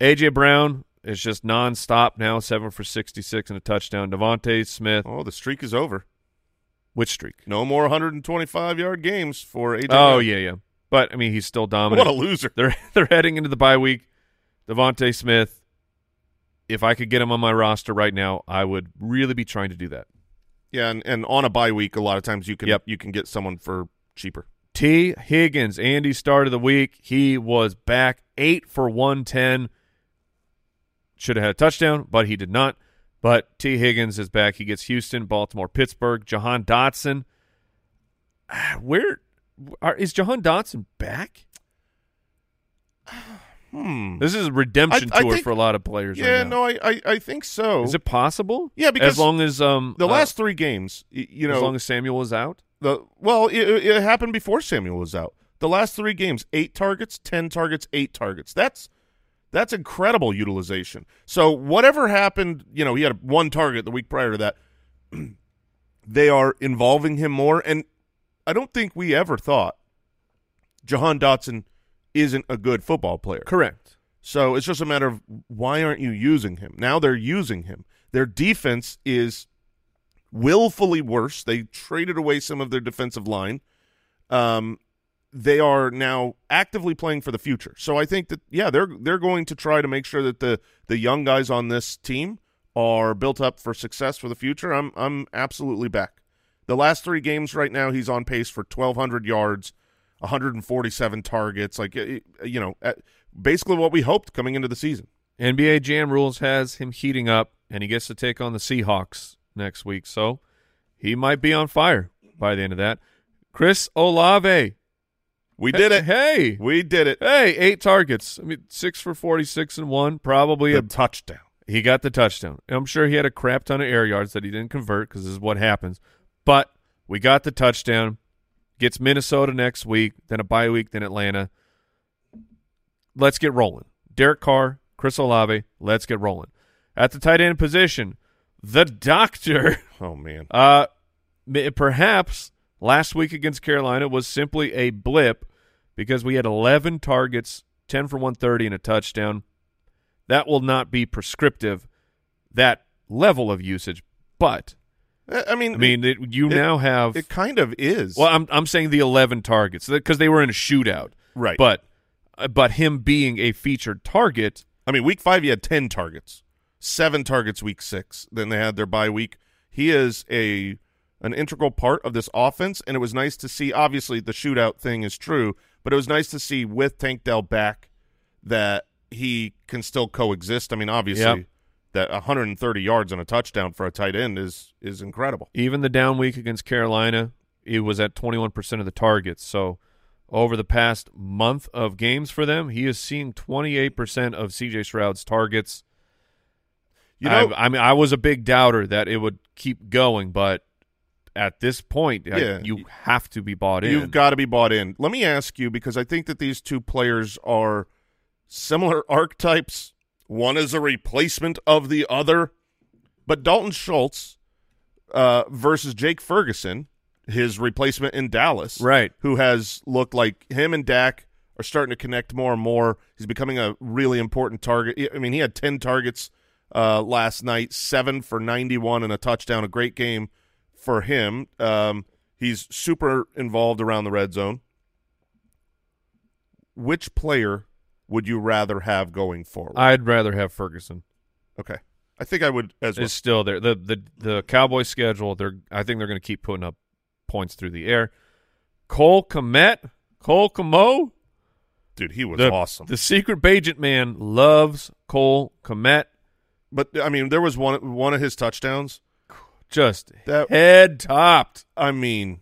AJ Brown is just nonstop now, seven for sixty-six and a touchdown. DeVonta Smith, Oh, the streak is over. Which streak? No more 125 yard games for AJ. Oh yeah, yeah. But I mean, he's still dominant. What a loser. they're they're heading into the bye week. DeVonta Smith. If I could get him on my roster right now, I would really be trying to do that. Yeah, and, and on a bye week, a lot of times you can Yep. you can get someone for cheaper. Tee Higgins, Andy start of the week. He was back eight for one ten. Should have had a touchdown, but he did not. But Tee Higgins is back. He gets Houston, Baltimore, Pittsburgh. Jahan Dotson. Where are, is Jahan Dotson back? Hmm. This is a redemption I- I tour think- for a lot of players. Yeah, right now. no, I, I I think so. Is it possible? Yeah, because as long as um the uh, last three games, you know, as long as Samuel is out. the well, it, it happened before Samuel was out. The last three games, eight targets, ten targets, eight targets. That's that's incredible utilization. So whatever happened, you know, he had one target the week prior to that. they are involving him more, and I don't think we ever thought Jahan Dotson isn't a good football player. Correct. So it's just a matter of why aren't you using him? Now they're using him. Their defense is willfully worse. They traded away some of their defensive line. Um, they are now actively playing for the future. So I think that yeah, they're they're going to try to make sure that the the young guys on this team are built up for success for the future. I'm I'm absolutely back. The last three games right now, he's on pace for 1,200 yards, 147 targets. Like uh, you know, uh, basically what we hoped coming into the season. NBA Jam Rules has him heating up, and he gets to take on the Seahawks next week. So he might be on fire by the end of that. Chris Olave. We did it. Hey. We did it. Hey, eight targets. I mean, six for 46 and one. Probably The a touchdown. He got the touchdown. I'm sure he had a crap ton of air yards that he didn't convert because this is what happens. But we got the touchdown. Gets Minnesota next week, then a bye week, then Atlanta. Let's get rolling. Derek Carr, Chris Olave, let's get rolling. At the tight end position, the doctor. Oh man. Uh, perhaps last week against Carolina was simply a blip because we had 11 targets, 10 for 130 and a touchdown. That will not be prescriptive, that level of usage. But I mean, I mean, it, you it- now have. it kind of is. well, I'm I'm saying the 11 targets because they were in a shootout. right. But uh, but him being a featured target, I mean, week five, he had 10 targets, seven targets week six. Then they had their bye week. He is a an integral part of this offense, and it was nice to see. Obviously, the shootout thing is true, but it was nice to see with Tank Dell back that he can still coexist. I mean, obviously, Yep. that 130 yards and a touchdown for a tight end is is incredible. even the down week against Carolina, it was at 21% of the targets. So over the past month of games for them, he is seeing 28% of CJ Stroud's targets. You know, I, I mean, I was a big doubter that it would keep going, but at this point, I- Yeah. you have to be bought in. You've got to be bought in. Let me ask you because I think that these two players are similar archetypes. One is a replacement of the other, but Dalton Schultz uh, versus Jake Ferguson, his replacement in Dallas, Right. Who has looked like him and Dak are starting to connect more and more. He's becoming a really important target. I mean, he had ten targets uh, last night, seven for ninety-one and a touchdown. A great game for him. Um, he's super involved around the red zone. Which player would you rather have going forward? I'd rather have Ferguson. okay, I think I would as well. It's still there. The the the Cowboys schedule, they're I think they're going to keep putting up points through the air. Cole Kmet, Cole Komo, Dude, he was the, awesome. The secret agent man loves Cole Kmet. but I mean, there was one one of his touchdowns. Just That- head topped. I mean,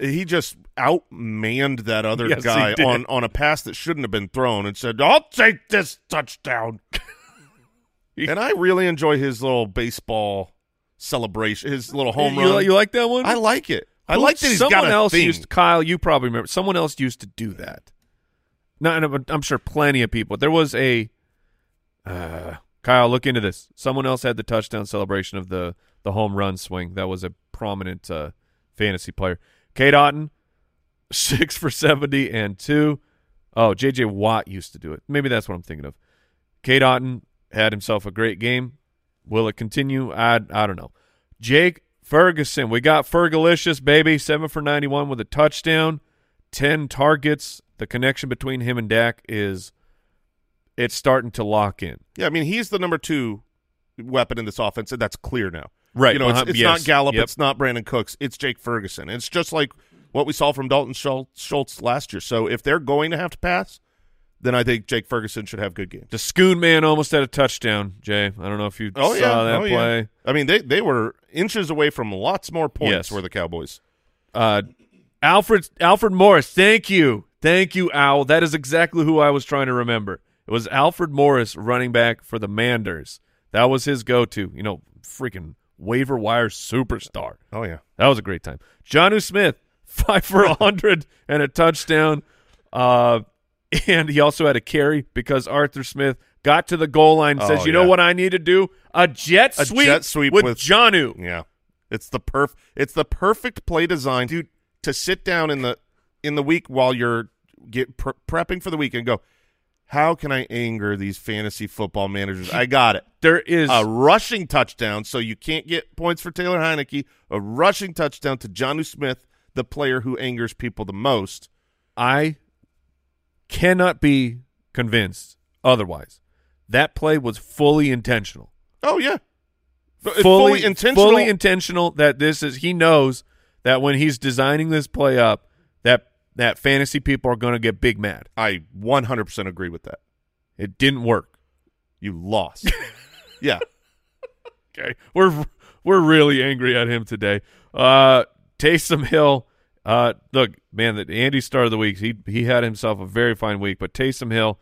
he just outmanned that other Yes, guy on on a pass that shouldn't have been thrown, and said, "I'll take this touchdown." and I really enjoy his little baseball celebration, his little home you, run. you like that one? I like it. I Who- like that he's someone else thing. used Kyle. You probably remember. Someone else used to do that. No, I'm- I'm sure plenty of people. There was a uh, Kyle. Look into this. Someone else had the touchdown celebration of the the home run swing. That was a prominent uh, fantasy player. Cade Otton, six for seventy and two. Oh, J.J. Watt used to do it. Maybe that's what I'm thinking of. Cade Otton had himself a great game. Will it continue? I I don't know. Jake Ferguson, we got Fergalicious, baby, seven for ninety-one with a touchdown, ten targets. The connection between him and Dak is it's starting to lock in. yeah, I mean, he's the number two weapon in this offense, and that's clear now. Right, You know, it's, it's yes, not Gallup, yep. it's not Brandin Cooks, it's Jake Ferguson. It's just like what we saw from Dalton Schultz, Schultz last year. So if they're going to have to pass, then I think Jake Ferguson should have good games. The Schoon man almost had a touchdown, Jay. I don't know if you Oh saw yeah, that oh, play. yeah. I mean, they they were inches away from lots more points. Yes. Were the Cowboys? Uh, Alfred Alfred Morris, thank you, thank you, Al. That is exactly who I was trying to remember. It was Alfred Morris, running back for the Manders. That was his go-to. You know, freaking waiver wire superstar. Oh yeah, That was a great time. Jonnu Smith, five for a hundred and a touchdown. Uh, and he also had a carry because Arthur Smith got to the goal line and Oh, says, "You know what I need to do? A jet A sweep, jet sweep with, with- Jonnu." yeah. It's the perf. It's the perfect play design to to sit down in the in the week while you're get pre- prepping for the week and go. How can I anger these fantasy football managers? I got it. There is a rushing touchdown, so you can't get points for Taylor Heinicke. A rushing touchdown to Jonnu Smith, the player who angers people the most. I cannot be convinced otherwise. That play was fully intentional. Oh yeah, It's fully, intentional. Fully intentional that this is he knows that when he's designing this play up that that fantasy people are going to get big mad. I 100% agree with that. It didn't work. You lost. yeah, Okay. We're we're really angry at him today. Uh Taysom Hill uh look, man, the Andy star of the week, he he had himself a very fine week, but Taysom Hill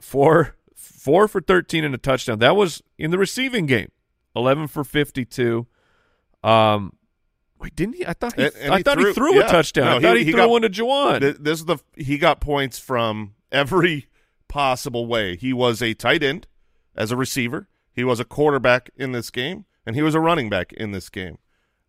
four four for 13 and a touchdown. That was in the receiving game. 11 for 52. Um Wait, didn't he? I thought he, And- and I he threw, he threw- yeah. a touchdown. No, I thought he- he, he threw got- one to Juwan. Th- this is the he got points from every possible way. He was a tight end as a receiver. He was a quarterback in this game, and he was a running back in this game.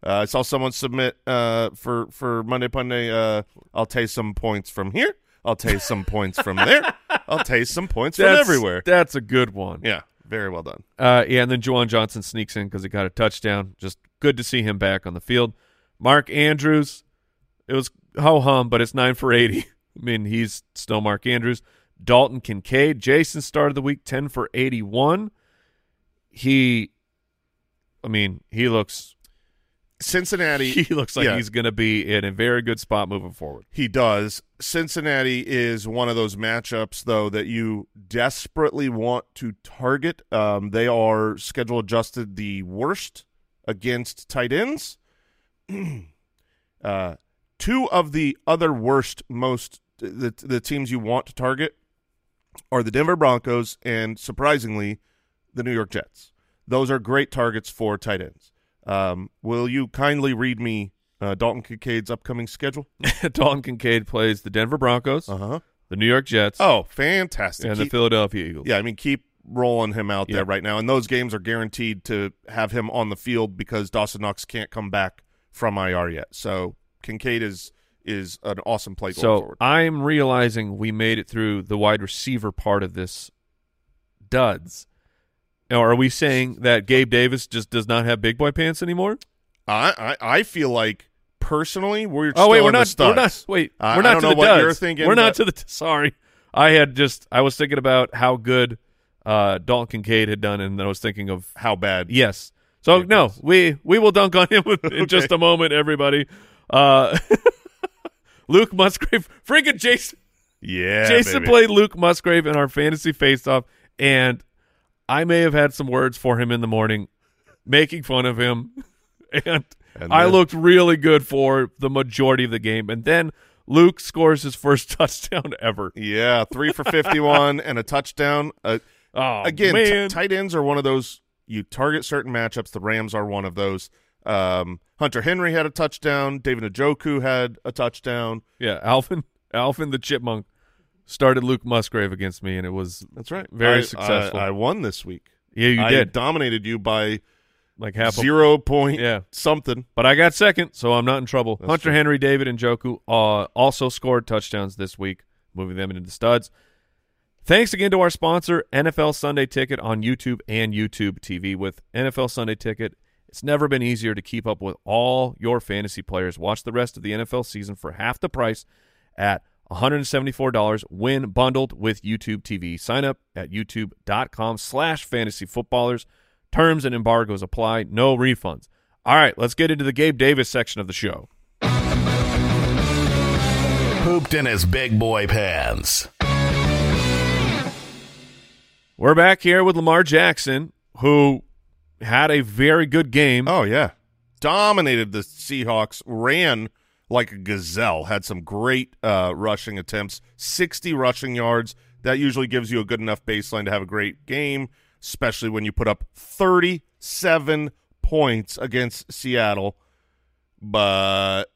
Uh, I saw someone submit uh, for for Monday Punday. Uh, I'll take some points from here. I'll take some points from there. I'll take some points from everywhere. That's a good one. Yeah, very well done. Uh, yeah, and then Juwan Johnson sneaks in because he got a touchdown. Just good to see him back on the field. Mark Andrews, it was ho hum, but it's nine for eighty. I mean, he's still Mark Andrews. Dalton Kincaid, Jason started the week ten for eighty-one. He, I mean, he looks Cincinnati. he looks like yeah. he's going to be in a very good spot moving forward. He does. Cincinnati is one of those matchups, though, that you desperately want to target. Um, they are schedule adjusted the worst against tight ends. uh, two of the other worst, most the the teams you want to target are the Denver Broncos and surprisingly the New York Jets. Those are great targets for tight ends. Um, will you kindly read me uh, Dalton Kincaid's upcoming schedule? Dalton Kincaid plays the Denver Broncos, Uh huh. the New York Jets, Oh, fantastic! and the Philadelphia Eagles. yeah, I mean, keep rolling him out Yeah. there right now, and those games are guaranteed to have him on the field because Dawson Knox can't come back from IR yet. So Kincaid is is an awesome play going So forward. I'm realizing we made it through the wide receiver part of this duds. Or are we saying that Gabe Davis just does not have big boy pants anymore? I, I I feel like personally we're Oh wait, we're not. We're not. Wait, I- we're not to the what duds. you're thinking, We're not to the. Sorry, I had just. I was thinking about how good uh, Dalton Kincaid had done, and I was thinking of How bad? yes. So no, we we will dunk on him with, in just a moment, everybody. Uh, Luke Musgrave, freaking Jason. Yeah, Jason baby. played Luke Musgrave in our fantasy faceoff, and I may have had some words for him in the morning, making fun of him, and, And I looked really good for the majority of the game. And then Luke scores his first touchdown ever. Yeah, three for fifty-one and a touchdown. Uh, Oh again, t- tight ends are one of those you target certain matchups. The Rams are one of those. Um, Hunter Henry had a touchdown. David Njoku had a touchdown. yeah, Alvin, Alvin the chipmunk started Luke Musgrave against me, and it was That's right. Very I- successful. I, I won this week. yeah, you I did dominated you by like half a zero point Yeah. something. But I got second, so I'm not in trouble. That's Hunter true. Henry, David Njoku uh, also scored touchdowns this week, moving them into the studs. Thanks again to our sponsor, NFL Sunday Ticket on YouTube and YouTube TV. With NFL Sunday Ticket, it's never been easier to keep up with all your fantasy players. Watch the rest of the NFL season for half the price at $174 when bundled with YouTube TV. Sign up at youtube.com slash fantasy footballers. Terms and embargoes apply. No refunds. All right, let's get into the Gabe Davis section of the show. Pooped in his big boy pants. We're back here with Lamar Jackson, who had a very good game. Oh yeah, dominated the Seahawks. Ran like a gazelle. Had some great uh, rushing attempts. Sixty rushing yards. That usually gives you a good enough baseline to have a great game, especially when you put up thirty-seven points against Seattle. But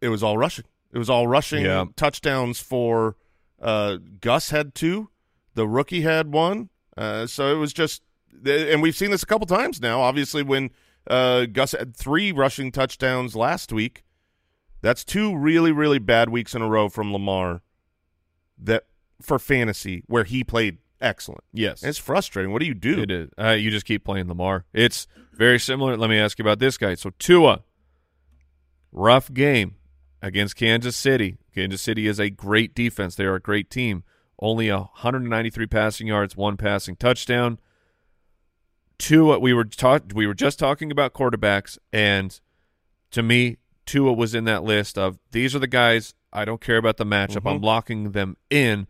it was all rushing. It was all rushing Yeah. touchdowns for uh, Gus had two, the rookie had one. Uh, so it was just, and we've seen this a couple times now. Obviously, when uh, Gus had three rushing touchdowns last week, that's two really really bad weeks in a row from Lamar. That for fantasy where he played excellent. Yes. And it's frustrating. What do you do? It is. Uh, you just keep playing Lamar. It's very similar. Let me ask you about this guy. So Tua, rough game against Kansas City. Kansas City is a great defense. They are a great team. Only 193 passing yards, one passing touchdown. Tua, we were talk, we were just talking about quarterbacks, and to me, Tua was in that list of these are the guys. I don't care about the matchup. I'm mm-hmm. locking them in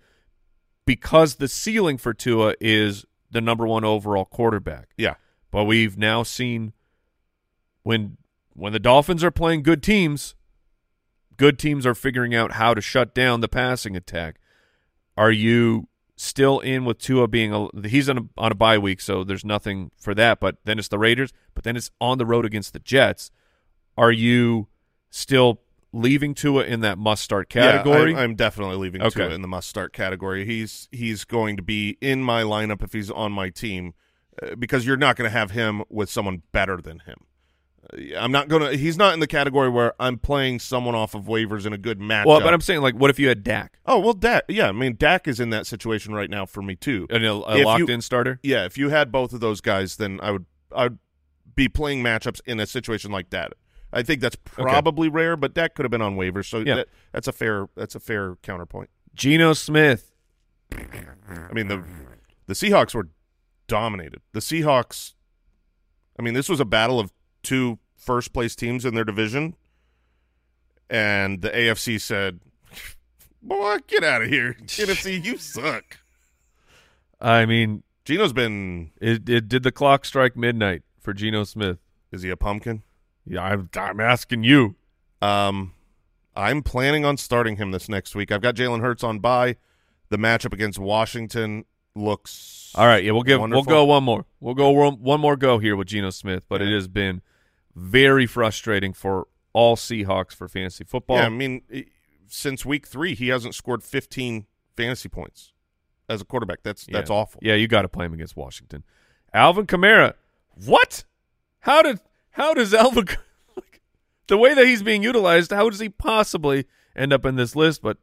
because the ceiling for Tua is the number one overall quarterback. Yeah. But we've now seen when when the Dolphins are playing good teams, good teams are figuring out how to shut down the passing attack. Are you still in with Tua being a he's on a, on a bye week, so there's nothing for that. But then it's the Raiders, but then it's on the road against the Jets. Are you still leaving Tua in that must start category? Yeah, I, I'm definitely leaving Okay. Tua in the must start category. He's he's going to be in my lineup if he's on my team uh, because you're not going to have him with someone better than him. I'm not going to. He's not in the category where I'm playing someone off of waivers in a good matchup. well, but I'm saying like, what if you had Dak, oh well, Dak. Yeah, I mean Dak is in that situation right now for me too. a, a If locked you- in starter? Yeah, if you had both of those guys, then I would I'd be playing matchups in a situation like that. I think that's probably rare, but Dak could have been on waivers, so Yeah. that, that's a fair that's a fair counterpoint. Geno Smith. I mean the the Seahawks were dominated. The Seahawks I mean this was a battle of two first place teams in their division and the AFC said, "Boy, get out of here. NFC, you suck." I mean, Geno's been it, it did the clock strike midnight for Geno Smith? is he a pumpkin? Yeah, I'm, I'm asking you. Um, I'm planning on starting him this next week. I've got Jalen Hurts on bye. The matchup against Washington looks All right, yeah, we'll give Wonderful. we'll go one more. We'll go one, one more go here with Geno Smith, but it has been very frustrating for all Seahawks for fantasy football. Yeah, I mean, since week three, he hasn't scored 15 fantasy points as a quarterback. That's that's awful. Yeah, you got to play him against Washington. Alvin Kamara. What? How did how does Alvin like, the way that he's being utilized? How does he possibly end up in this list? But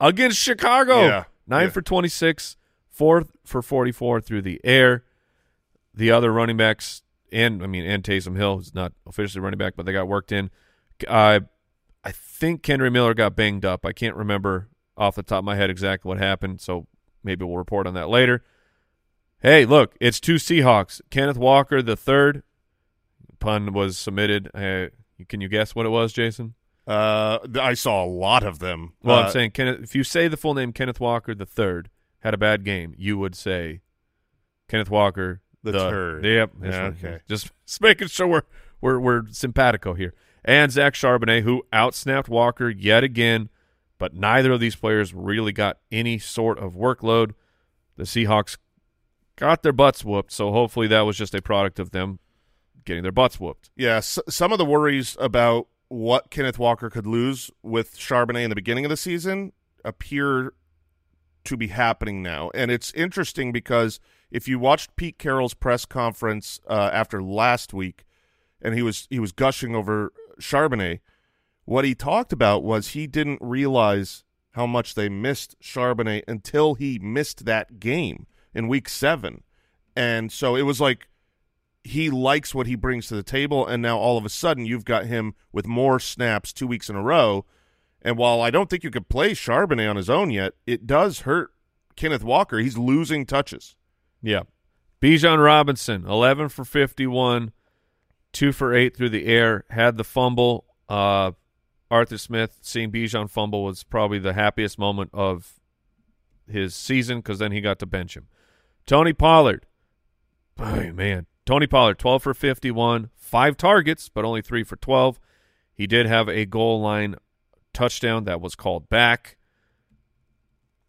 against Chicago, Yeah. nine Yeah. for twenty six, four for forty four through the air. The other running backs and I mean and Taysom Hill is not officially running back, but they got worked in. Uh, I think Kendre Miller got banged up. I can't remember off the top of my head exactly what happened, so maybe we'll report on that later. Hey, look, it's two Seahawks. Kenneth Walker the third. Pun was submitted. Uh, can you guess what it was, Jason? Uh, I saw a lot of them. Well, Uh, I'm saying Kenneth, if you say the full name Kenneth Walker the third had a bad game, you would say Kenneth Walker The third. Yep. Yeah, okay. Just, just making sure we're we're we're simpatico here. And Zach Charbonnet, who outsnapped Walker yet again, but neither of these players really got any sort of workload. The Seahawks got their butts whooped, so hopefully that was just a product of them getting their butts whooped. Yeah, s- some of the worries about what Kenneth Walker could lose with Charbonnet in the beginning of the season appear to be happening now. And it's interesting because if you watched Pete Carroll's press conference uh, after last week, and he was he was gushing over Charbonnet, what he talked about was he didn't realize how much they missed Charbonnet until he missed that game in week seven. And so it was like he likes what he brings to the table, and now all of a sudden you've got him with more snaps two weeks in a row. And while I don't think you could play Charbonnet on his own yet, it does hurt Kenneth Walker. He's losing touches. Yeah. Bijan Robinson, 11 for 51, 2 for 8 through the air, had the fumble. Uh, Arthur Smith seeing Bijan fumble was probably the happiest moment of his season because then he got to bench him. Tony Pollard. Oh, man. Tony Pollard, 12 for 51, five targets, but only three for 12. He did have a goal line touchdown that was called back.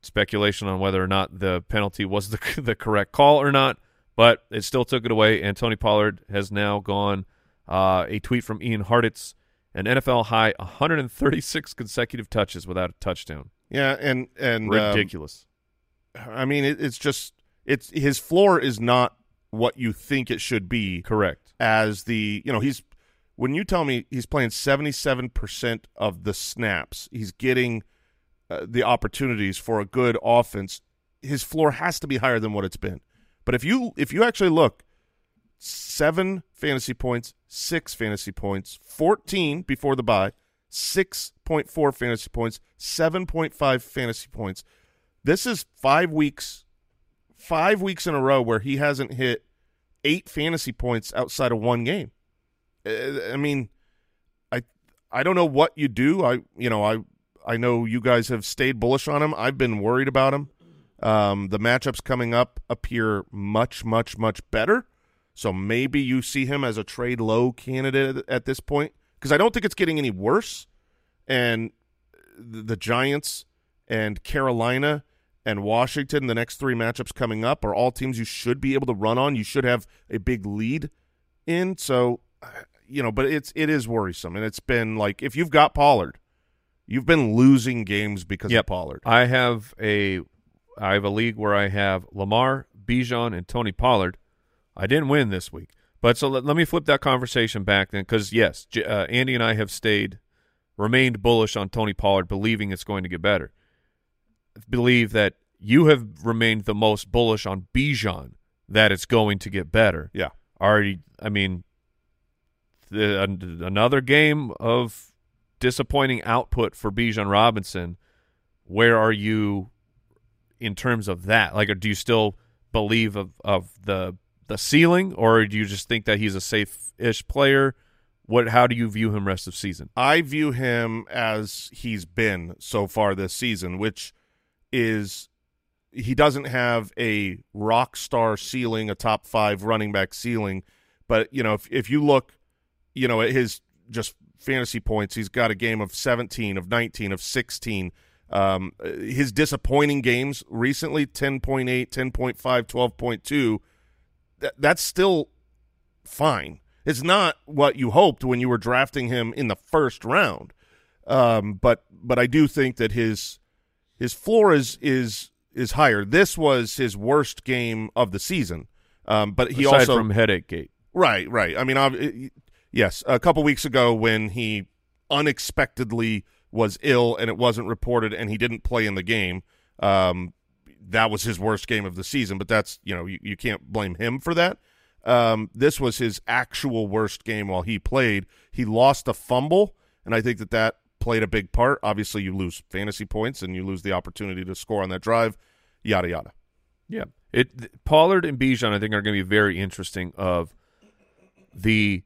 Speculation on whether or not the penalty was the, the correct call or not, but it still took it away. And Tony Pollard has now gone. Uh, a tweet from Ian Hartitz, an NFL high 136 consecutive touches without a touchdown. Yeah, and and um, Ridiculous. I mean, it, it's just it's his floor is not what you think it should be. Correct. As the you know he's when you tell me he's playing seventy seven percent of the snaps, he's getting uh, the opportunities for a good offense. His floor has to be higher than what it's been. But if you if you actually look, seven fantasy points, six fantasy points, fourteen before the bye, six point four fantasy points, seven point five fantasy points. This is five weeks, five weeks in a row where he hasn't hit eight fantasy points outside of one game. Uh, I mean, I I don't know what you do. I you know I I know you guys have stayed bullish on him. I've been worried about him. Um, the matchups coming up appear much much much better. So maybe you see him as a trade low candidate at this point because I don't think it's getting any worse. And the Giants and Carolina and Washington, the next three matchups coming up, are all teams you should be able to run on. You should have a big lead in. So, you know, but it's it is worrisome, and it's been like if you've got Pollard, you've been losing games because Yep. of Pollard. I have a I have a league where I have Lamar, Bijan, and Tony Pollard. I didn't win this week, but so let, let me flip that conversation back then, because yes, J- uh, Andy and I have stayed remained bullish on Tony Pollard, believing it's going to get better. Believe that you have remained the most bullish on Bijan that it's going to get better. Yeah. Already, I mean, the, an- another game of disappointing output for Bijan Robinson. Where are you in terms of that? Like, do you still believe of, of the the ceiling, or do you just think that he's a safe-ish player? What? How do you view him rest of season? I view him as he's been so far this season, which is he doesn't have a rock star ceiling, a top five running back ceiling. But you know, if if you look, you know, at his just fantasy points, he's got a game of seventeen, of nineteen, of sixteen. Um, his disappointing games recently 10.8, 10.5, 12.2, that, that's still fine. It's not what you hoped when you were drafting him in the first round. Um, but but I do think that his his floor is is is higher. This was his worst game of the season. Um, but he Aside also from headache gate. Right, right. I mean, yes, a couple weeks ago when he unexpectedly was ill and it wasn't reported and he didn't play in the game, um, that was his worst game of the season. But that's you know you, you can't blame him for that. Um, this was his actual worst game while he played. He lost a fumble, and I think that that played a big part. Obviously, you lose fantasy points and you lose the opportunity to score on that drive. Yada yada. Yeah. It Pollard and Bijan I think are going to be very interesting of the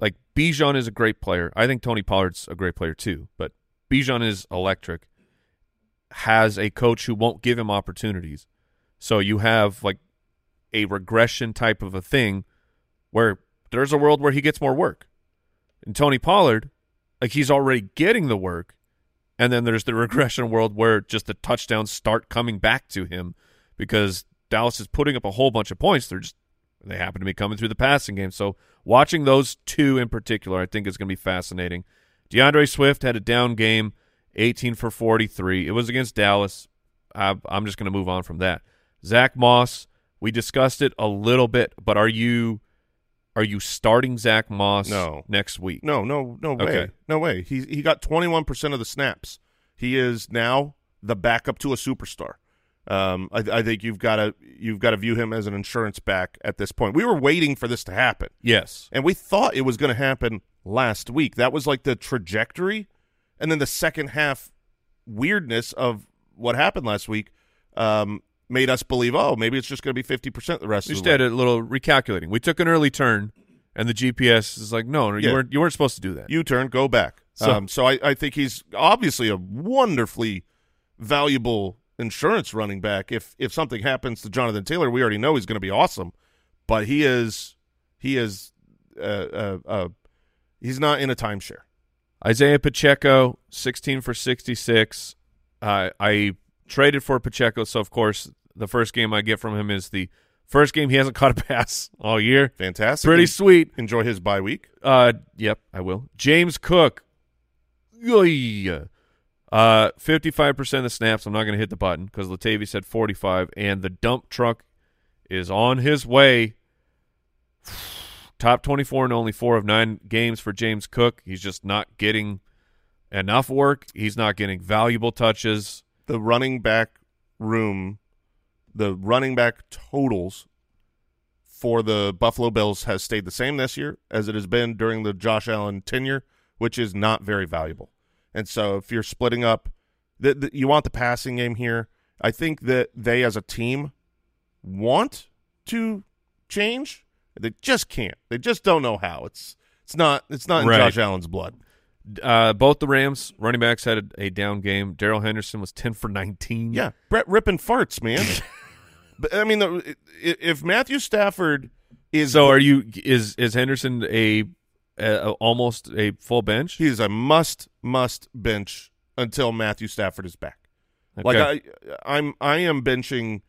like Bijan is a great player. I think Tony Pollard's a great player too, but Bijan is electric. Has a coach who won't give him opportunities. So you have like a regression type of a thing where there's a world where he gets more work. And Tony Pollard, like he's already getting the work. And then there's the regression world where just the touchdowns start coming back to him because Dallas is putting up a whole bunch of points. They're just they happen to be coming through the passing game. So watching those two in particular, I think is going to be fascinating. DeAndre Swift had a down game, 18 for 43. It was against Dallas. I, I'm just going to move on from that. Zach Moss, we discussed it a little bit, but are you are you starting Zach Moss No. next week? No, no, no way. Okay. No way. He he got 21% of the snaps. He is now the backup to a superstar. Um, I, I think you've got to you've got to view him as an insurance back at this point. We were waiting for this to happen, Yes. and we thought it was going to happen last week. That was like the trajectory, and then the second half weirdness of what happened last week um, made us believe, oh, maybe it's just going to be 50% the rest We of just had a little recalculating. We took an early turn, and the GPS is like, no, you weren't you weren't supposed to do that. U turn, go back. So- um, so I, I think he's obviously a wonderfully valuable insurance running back. If if something happens to Jonathan Taylor, we already know he's going to be awesome, but he is he is uh, uh, uh, he's not in a timeshare. Isaiah Pacheco, 16 for 66. Uh, I traded for Pacheco, so of course the first game I get from him is the first game he hasn't caught a pass all year. Fantastic. Pretty sweet. Enjoy his bye week. Uh, yep, I will. James Cook. Uh, 55% of the snaps. I'm not going to hit the button because Latavius said 45, and the dump truck is on his way. Top 24 in only four of nine games for James Cook. He's just not getting enough work. He's not getting valuable touches. The running back room, the running back totals for the Buffalo Bills has stayed the same this year as it has been during the Josh Allen tenure, which is not very valuable. And so if you're splitting up, the, the, you want the passing game here. I think that they as a team want to change. They just can't. They just don't know how. It's it's not it's not in Right. Josh Allen's blood. Uh, both the Rams running backs had a, a down game. Darrell Henderson was 10 for 19. Yeah, Brett ripping farts, man. but I mean, the, if Matthew Stafford is So are you is is Henderson a, a almost a full bench? He is a must must bench until Matthew Stafford is back. Like I, I'm I am benching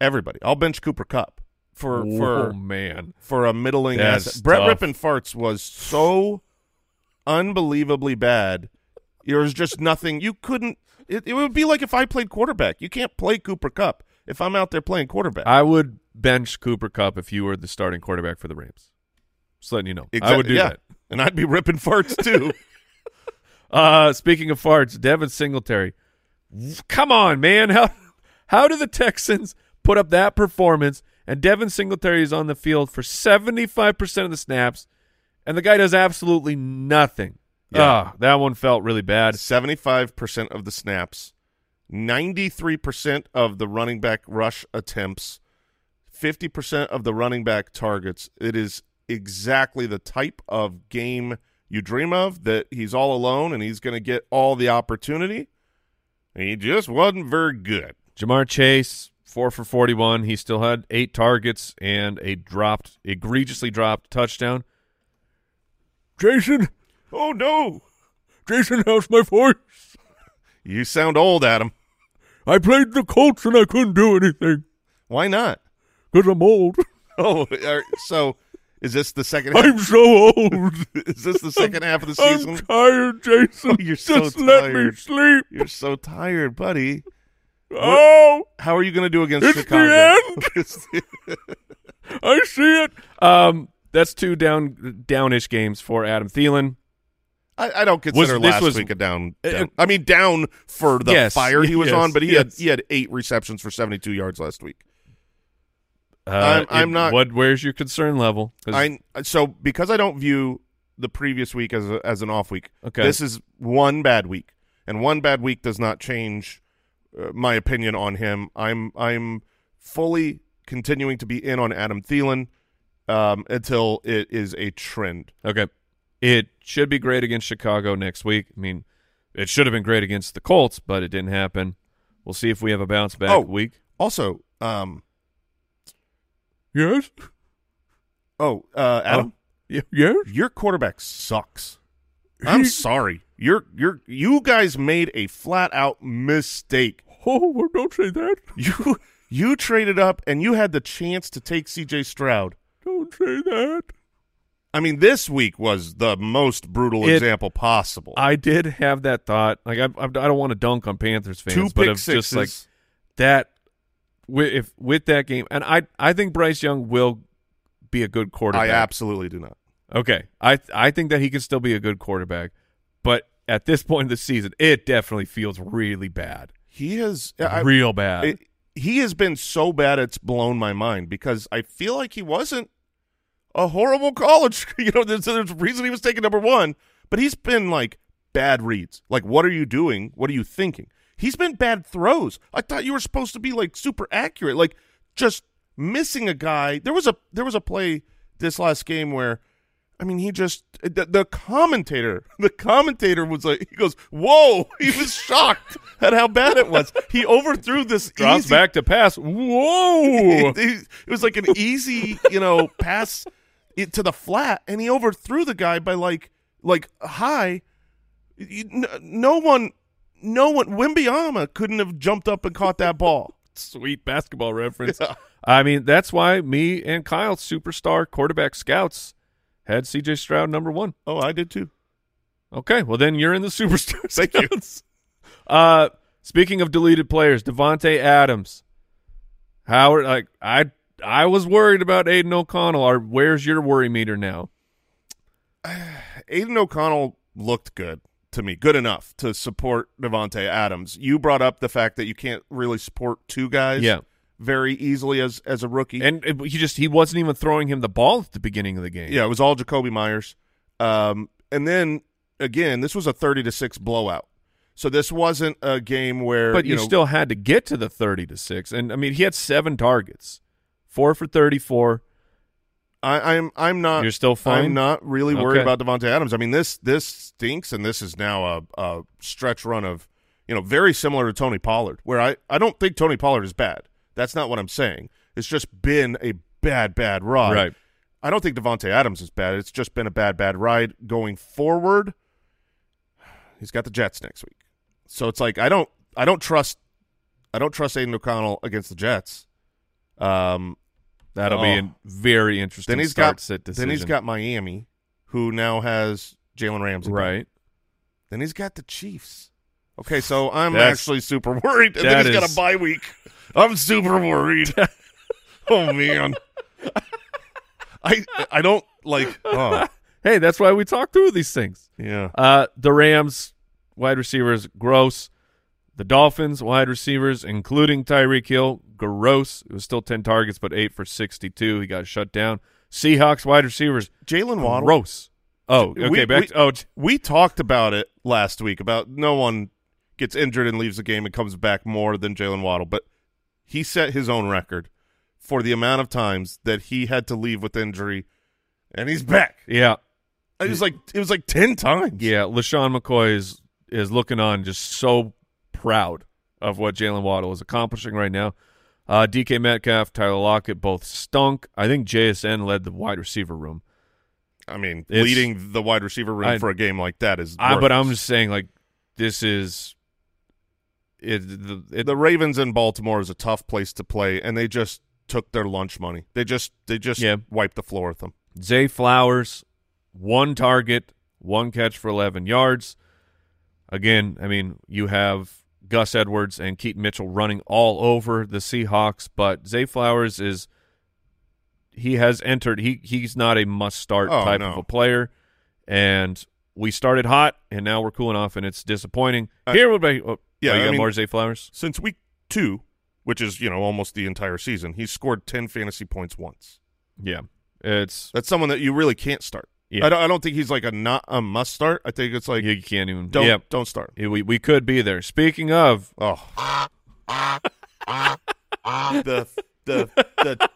everybody. I'll bench Cooper Kupp for oh for man. for a middling That's asset. Brett tough. Rippin farts was so unbelievably bad. There was just nothing you couldn't. It, it would be like if I played quarterback. You can't play Cooper Kupp if I'm out there playing quarterback. I would bench Cooper Kupp if you were the starting quarterback for the Rams. Just letting you know. I would do yeah. that. and I'd be ripping farts too. Uh, speaking of farts, Devin Singletary. Come on, man. How how do the Texans put up that performance and Devin Singletary is on the field for 75% of the snaps and the guy does absolutely nothing? Yeah. Ah, that one felt really bad. Seventy-five percent of the snaps, ninety-three percent of the running back rush attempts, fifty percent of the running back targets. It is exactly the type of game you dream of. That he's all alone and he's going to get all the opportunity. He just wasn't very good. Ja'Marr Chase, 4 for 41. He still had eight targets and a dropped, egregiously dropped touchdown. Jason, Oh no! Jason, how's my voice? You sound old, Adam. I played the Colts and I couldn't do anything Why not? because I'm old. Oh, er, so is this the second? Half? I'm so old. Is this the second half of the season? I'm tired, Jason. Oh, you're so Just let me sleep. You're so tired, buddy. Oh, How are you going to do against It's the Chicago? I see it. Um, that's two down downish games for Adam Thielen. I, I don't consider this last was- week a down, Uh, down. I mean, down for the Yes, fire he was yes, on, but he had he had eight receptions for seventy two yards last week. Uh, I'm- I'm it- not- What? Where's your concern level? I so because I don't view the previous week as a, as an off week. Okay. this is one bad week, and one bad week does not change uh, my opinion on him. I'm I'm fully continuing to be in on Adam Thielen um, until it is a trend. Okay. It should be great against Chicago next week. I mean, it should have been great against the Colts, but it didn't happen. We'll see if we have a bounce back Oh. week. Also, um, Yes. oh, uh, Adam. Y- yes. your quarterback sucks. I'm sorry. You're you're you guys made a flat out mistake. Oh, don't say that. You you traded up and you had the chance to take CJ Stroud. Don't say that. I mean, this week was the most brutal It- example possible. I did have that thought. Like, I, I, I don't want to dunk on Panthers fans, Two but pick sixes. just like that. With, if with that game, and I, I think Bryce Young will be a good quarterback. I absolutely do not. Okay, I, I think that he can still be a good quarterback, but at this point in the season, it definitely feels really bad, He has I, real bad. it- he has been so bad it's blown my mind because I feel like he wasn't a horrible college. You know, there's, there's a reason he was taken number one, but he's been like bad reads. Like, what are you doing? What are you thinking? He's been bad throws. I thought you were supposed to be like super accurate, like just missing a guy. There was a there was a play this last game where I mean, he just the, the commentator, the commentator was like, he goes, "Whoa!" He was shocked at how bad it was. He overthrew this Drops easy, back to pass. Whoa! it, it was like an easy, you know, pass it to the flat, and he overthrew the guy by like like high. No one, no one, Wembanyama couldn't have jumped up and caught that ball. Sweet basketball reference. Yeah. I mean, that's why me and Kyle, superstar quarterback scouts, had CJ Stroud number one. Oh, I did too. Okay, well then you're in the superstar. Thank you. Uh, speaking of deleted players, Davante Adams, Howard. Like I, I was worried about Aidan O'Connell. Or where's your worry meter now? Aidan O'Connell looked good to me, good enough to support Davante Adams. You brought up the fact that you can't really support two guys, Yeah. very easily as as a rookie. And it- he just he wasn't even throwing him the ball at the beginning of the game. yeah, it was all Jakobi Meyers. Um, and then again, this was a thirty to six blowout. So this wasn't a game where but you, you, know, still had to get to the thirty to six. And I mean, he had seven targets, four for thirty-four. I, I'm I'm not. You're still fine? I'm not really worried Okay. about Davante Adams. I mean this this stinks, and this is now a, a stretch run of you know very similar to Tony Pollard, where I I don't think Tony Pollard is bad. That's not what I'm saying. It's just been a bad bad ride. Right. I don't think Davante Adams is bad. It's just been a bad bad ride going forward. He's got the Jets next week, so it's like I don't I don't trust I don't trust Aidan O'Connell against the Jets. Um, That'll be Oh. a very interesting then he's start got sit decision. then he's got Miami, who now has Jalen Ramsey. right. Then he's got the Chiefs. Okay, so I'm That's- actually super worried. And then he's got a bye week. I'm super worried. oh man. I I don't like oh Hey, that's why we talk through these things. yeah. Uh, the Rams wide receivers gross. The Dolphins wide receivers, including Tyreek Hill, gross. It was still ten targets, but eight for sixty-two. He got shut down. Seahawks wide receivers, Jaylen Waddle. gross. Oh, okay. We- back. we- to, oh, We talked about it last week about no one gets injured and leaves the game and comes back more than Jaylen Waddle, but he set his own record for the amount of times that he had to leave with injury, and he's back. yeah, It was like it was like ten times. yeah. LeSean McCoy is is looking on, just so proud of what Jaylen Waddle is accomplishing right now. Uh, DK Metcalf, Tyler Lockett, both stunk. I think JSN led the wide receiver room. I mean, It's- leading the wide receiver room I- for a game like that is. I, but I'm just saying, like, this is it. The, it the Ravens in Baltimore is a tough place to play, and they just took their lunch money. They just they just Yeah. wiped the floor with them. Zay Flowers, one target, one catch for 11 yards. Again, I mean, you have Gus Edwards and Keaton Mitchell running all over the Seahawks, but Zay Flowers is he has entered. He he's not a must start Oh, type no. of a player, and we started hot, and now we're cooling off, and it's disappointing. Uh, Here would be oh, yeah, oh, you I got mean- more Zay Flowers. Since week two, which is you know almost the entire season, he's scored ten fantasy points once. Yeah, it's That's someone that you really can't start. Yeah. I don't. I don't think he's like a not a must start. I think it's like you can't even. don't yeah, don't start. we we could be there. Speaking of, Oh, the the the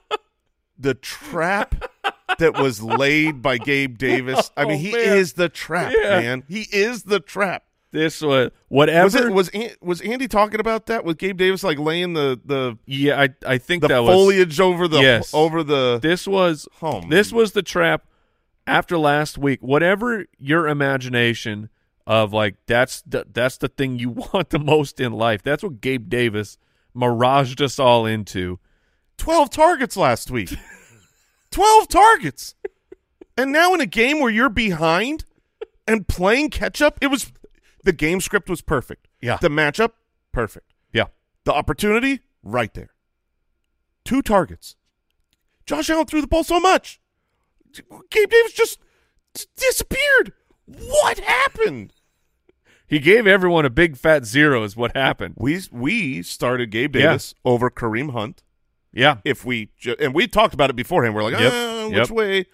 the trap that was laid by Gabe Davis. I mean, Oh, he is the trap, Yeah. man. He is the trap. this was whatever. Was it was An- was Andy talking about that with Gabe Davis like laying the the Yeah, I I think the that was foliage over the Yes. over the this was Oh, this was the trap after last week. Whatever your imagination of like that's the that's the thing you want the most in life. That's what Gabe Davis miraged us all into. 12 targets last week. 12 targets. And now in a game where you're behind and playing catch up, it was the game script was perfect. Yeah. The matchup, perfect. Yeah. The opportunity, right there. Two targets. Josh Allen threw the ball so much. Gabe Davis just disappeared. What happened? He gave everyone a big fat zero is what happened. We we started Gabe Yeah. Davis over Kareem Hunt. Yeah. if we ju- and we talked about it beforehand. We're like, Yep. ah, which Yep. way?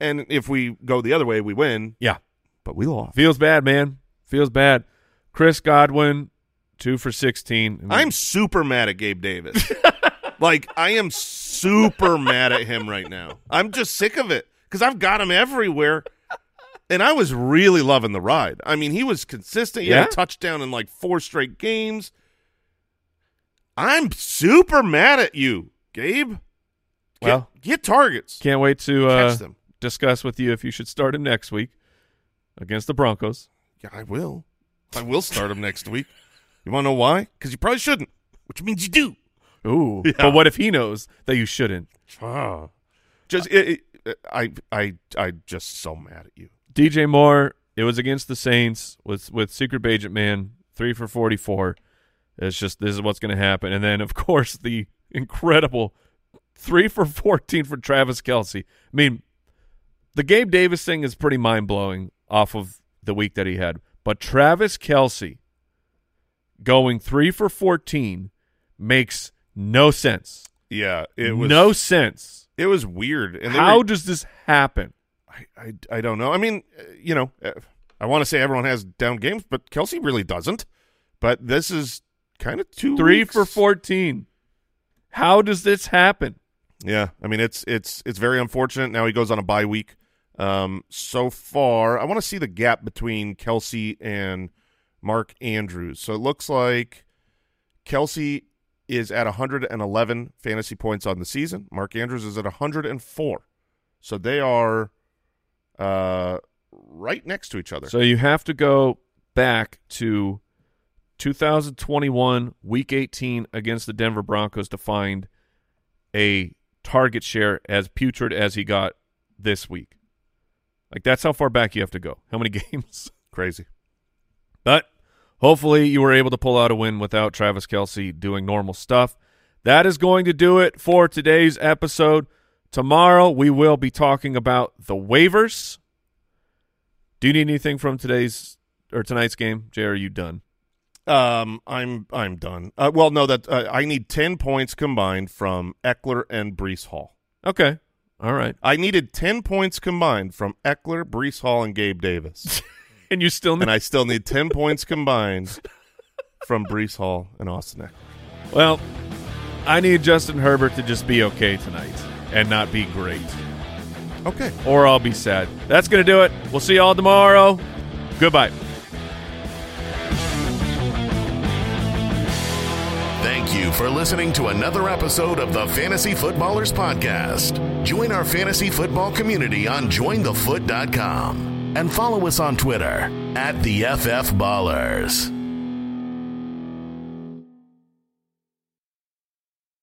And if we go the other way, we win. Yeah. But we lost. Feels bad, man. Feels bad. Chris Godwin, two for sixteen. I mean, I'm super mad at Gabe Davis. like I am super mad at him right now. I'm just sick of it because I've got him everywhere. And I was really loving the ride. I mean, he was consistent. He had Yeah? a touchdown in like four straight games. I'm super mad at you, Gabe. Get, Well- get targets. Can't wait to uh, Catch them. discuss with you if you should start him next week against the Broncos. Yeah, I will. I will start him next week. You want to know why? Because you probably shouldn't, which means you do. Ooh. Yeah. But what if he knows that you shouldn't? Just it, it, I I I just so mad at you. DJ Moore, it was against the Saints with with Secret Agent Man, three for forty four. It's just this is what's going to happen, and then of course the incredible three for fourteen for Travis Kelce. I mean, the Gabe Davis thing is pretty mind blowing off of the week that he had, but Travis Kelce going three for fourteen makes no sense. Yeah, it was no sense. It was weird. And How were- does this happen? I, I I don't know. I mean, uh, you know, uh, I want to say everyone has down games, but Kelce really doesn't. But this is kind of two Three weeks. for fourteen. How does this happen? Yeah, I mean it's it's it's very unfortunate. Now he goes on a bye week. Um, so far, I want to see the gap between Kelce and Mark Andrews. So it looks like Kelce is at 111 fantasy points on the season. Mark Andrews is at 104. So they are uh, right next to each other. So you have to go back to 2021 Week 18 against the Denver Broncos to find a target share as putrid as he got this week. Like that's how far back you have to go. How many games? Crazy. But hopefully you were able to pull out a win without Travis Kelce doing normal stuff. That is going to do it for today's episode. Tomorrow we will be talking about the waivers. Do you need anything from today's or tonight's game? Jay, are you done? Um, I'm I'm done. Uh, well, no, that uh, I need 10 points combined from Ekeler and Breece Hall. Okay. All right. I needed 10 points combined from Ekeler, Breece Hall, and Gabe Davis. And you still need- and I still need 10 points combined from Breece Hall and Austin Ekeler. Well, I need Justin Herbert to just be okay tonight and not be great. Okay. Or I'll be sad. That's going to do it. We'll see you all tomorrow. Goodbye. Thank you for listening to another episode of the Fantasy Footballers Podcast. Join our fantasy football community on jointhefoot.com and follow us on Twitter at the FF Ballers.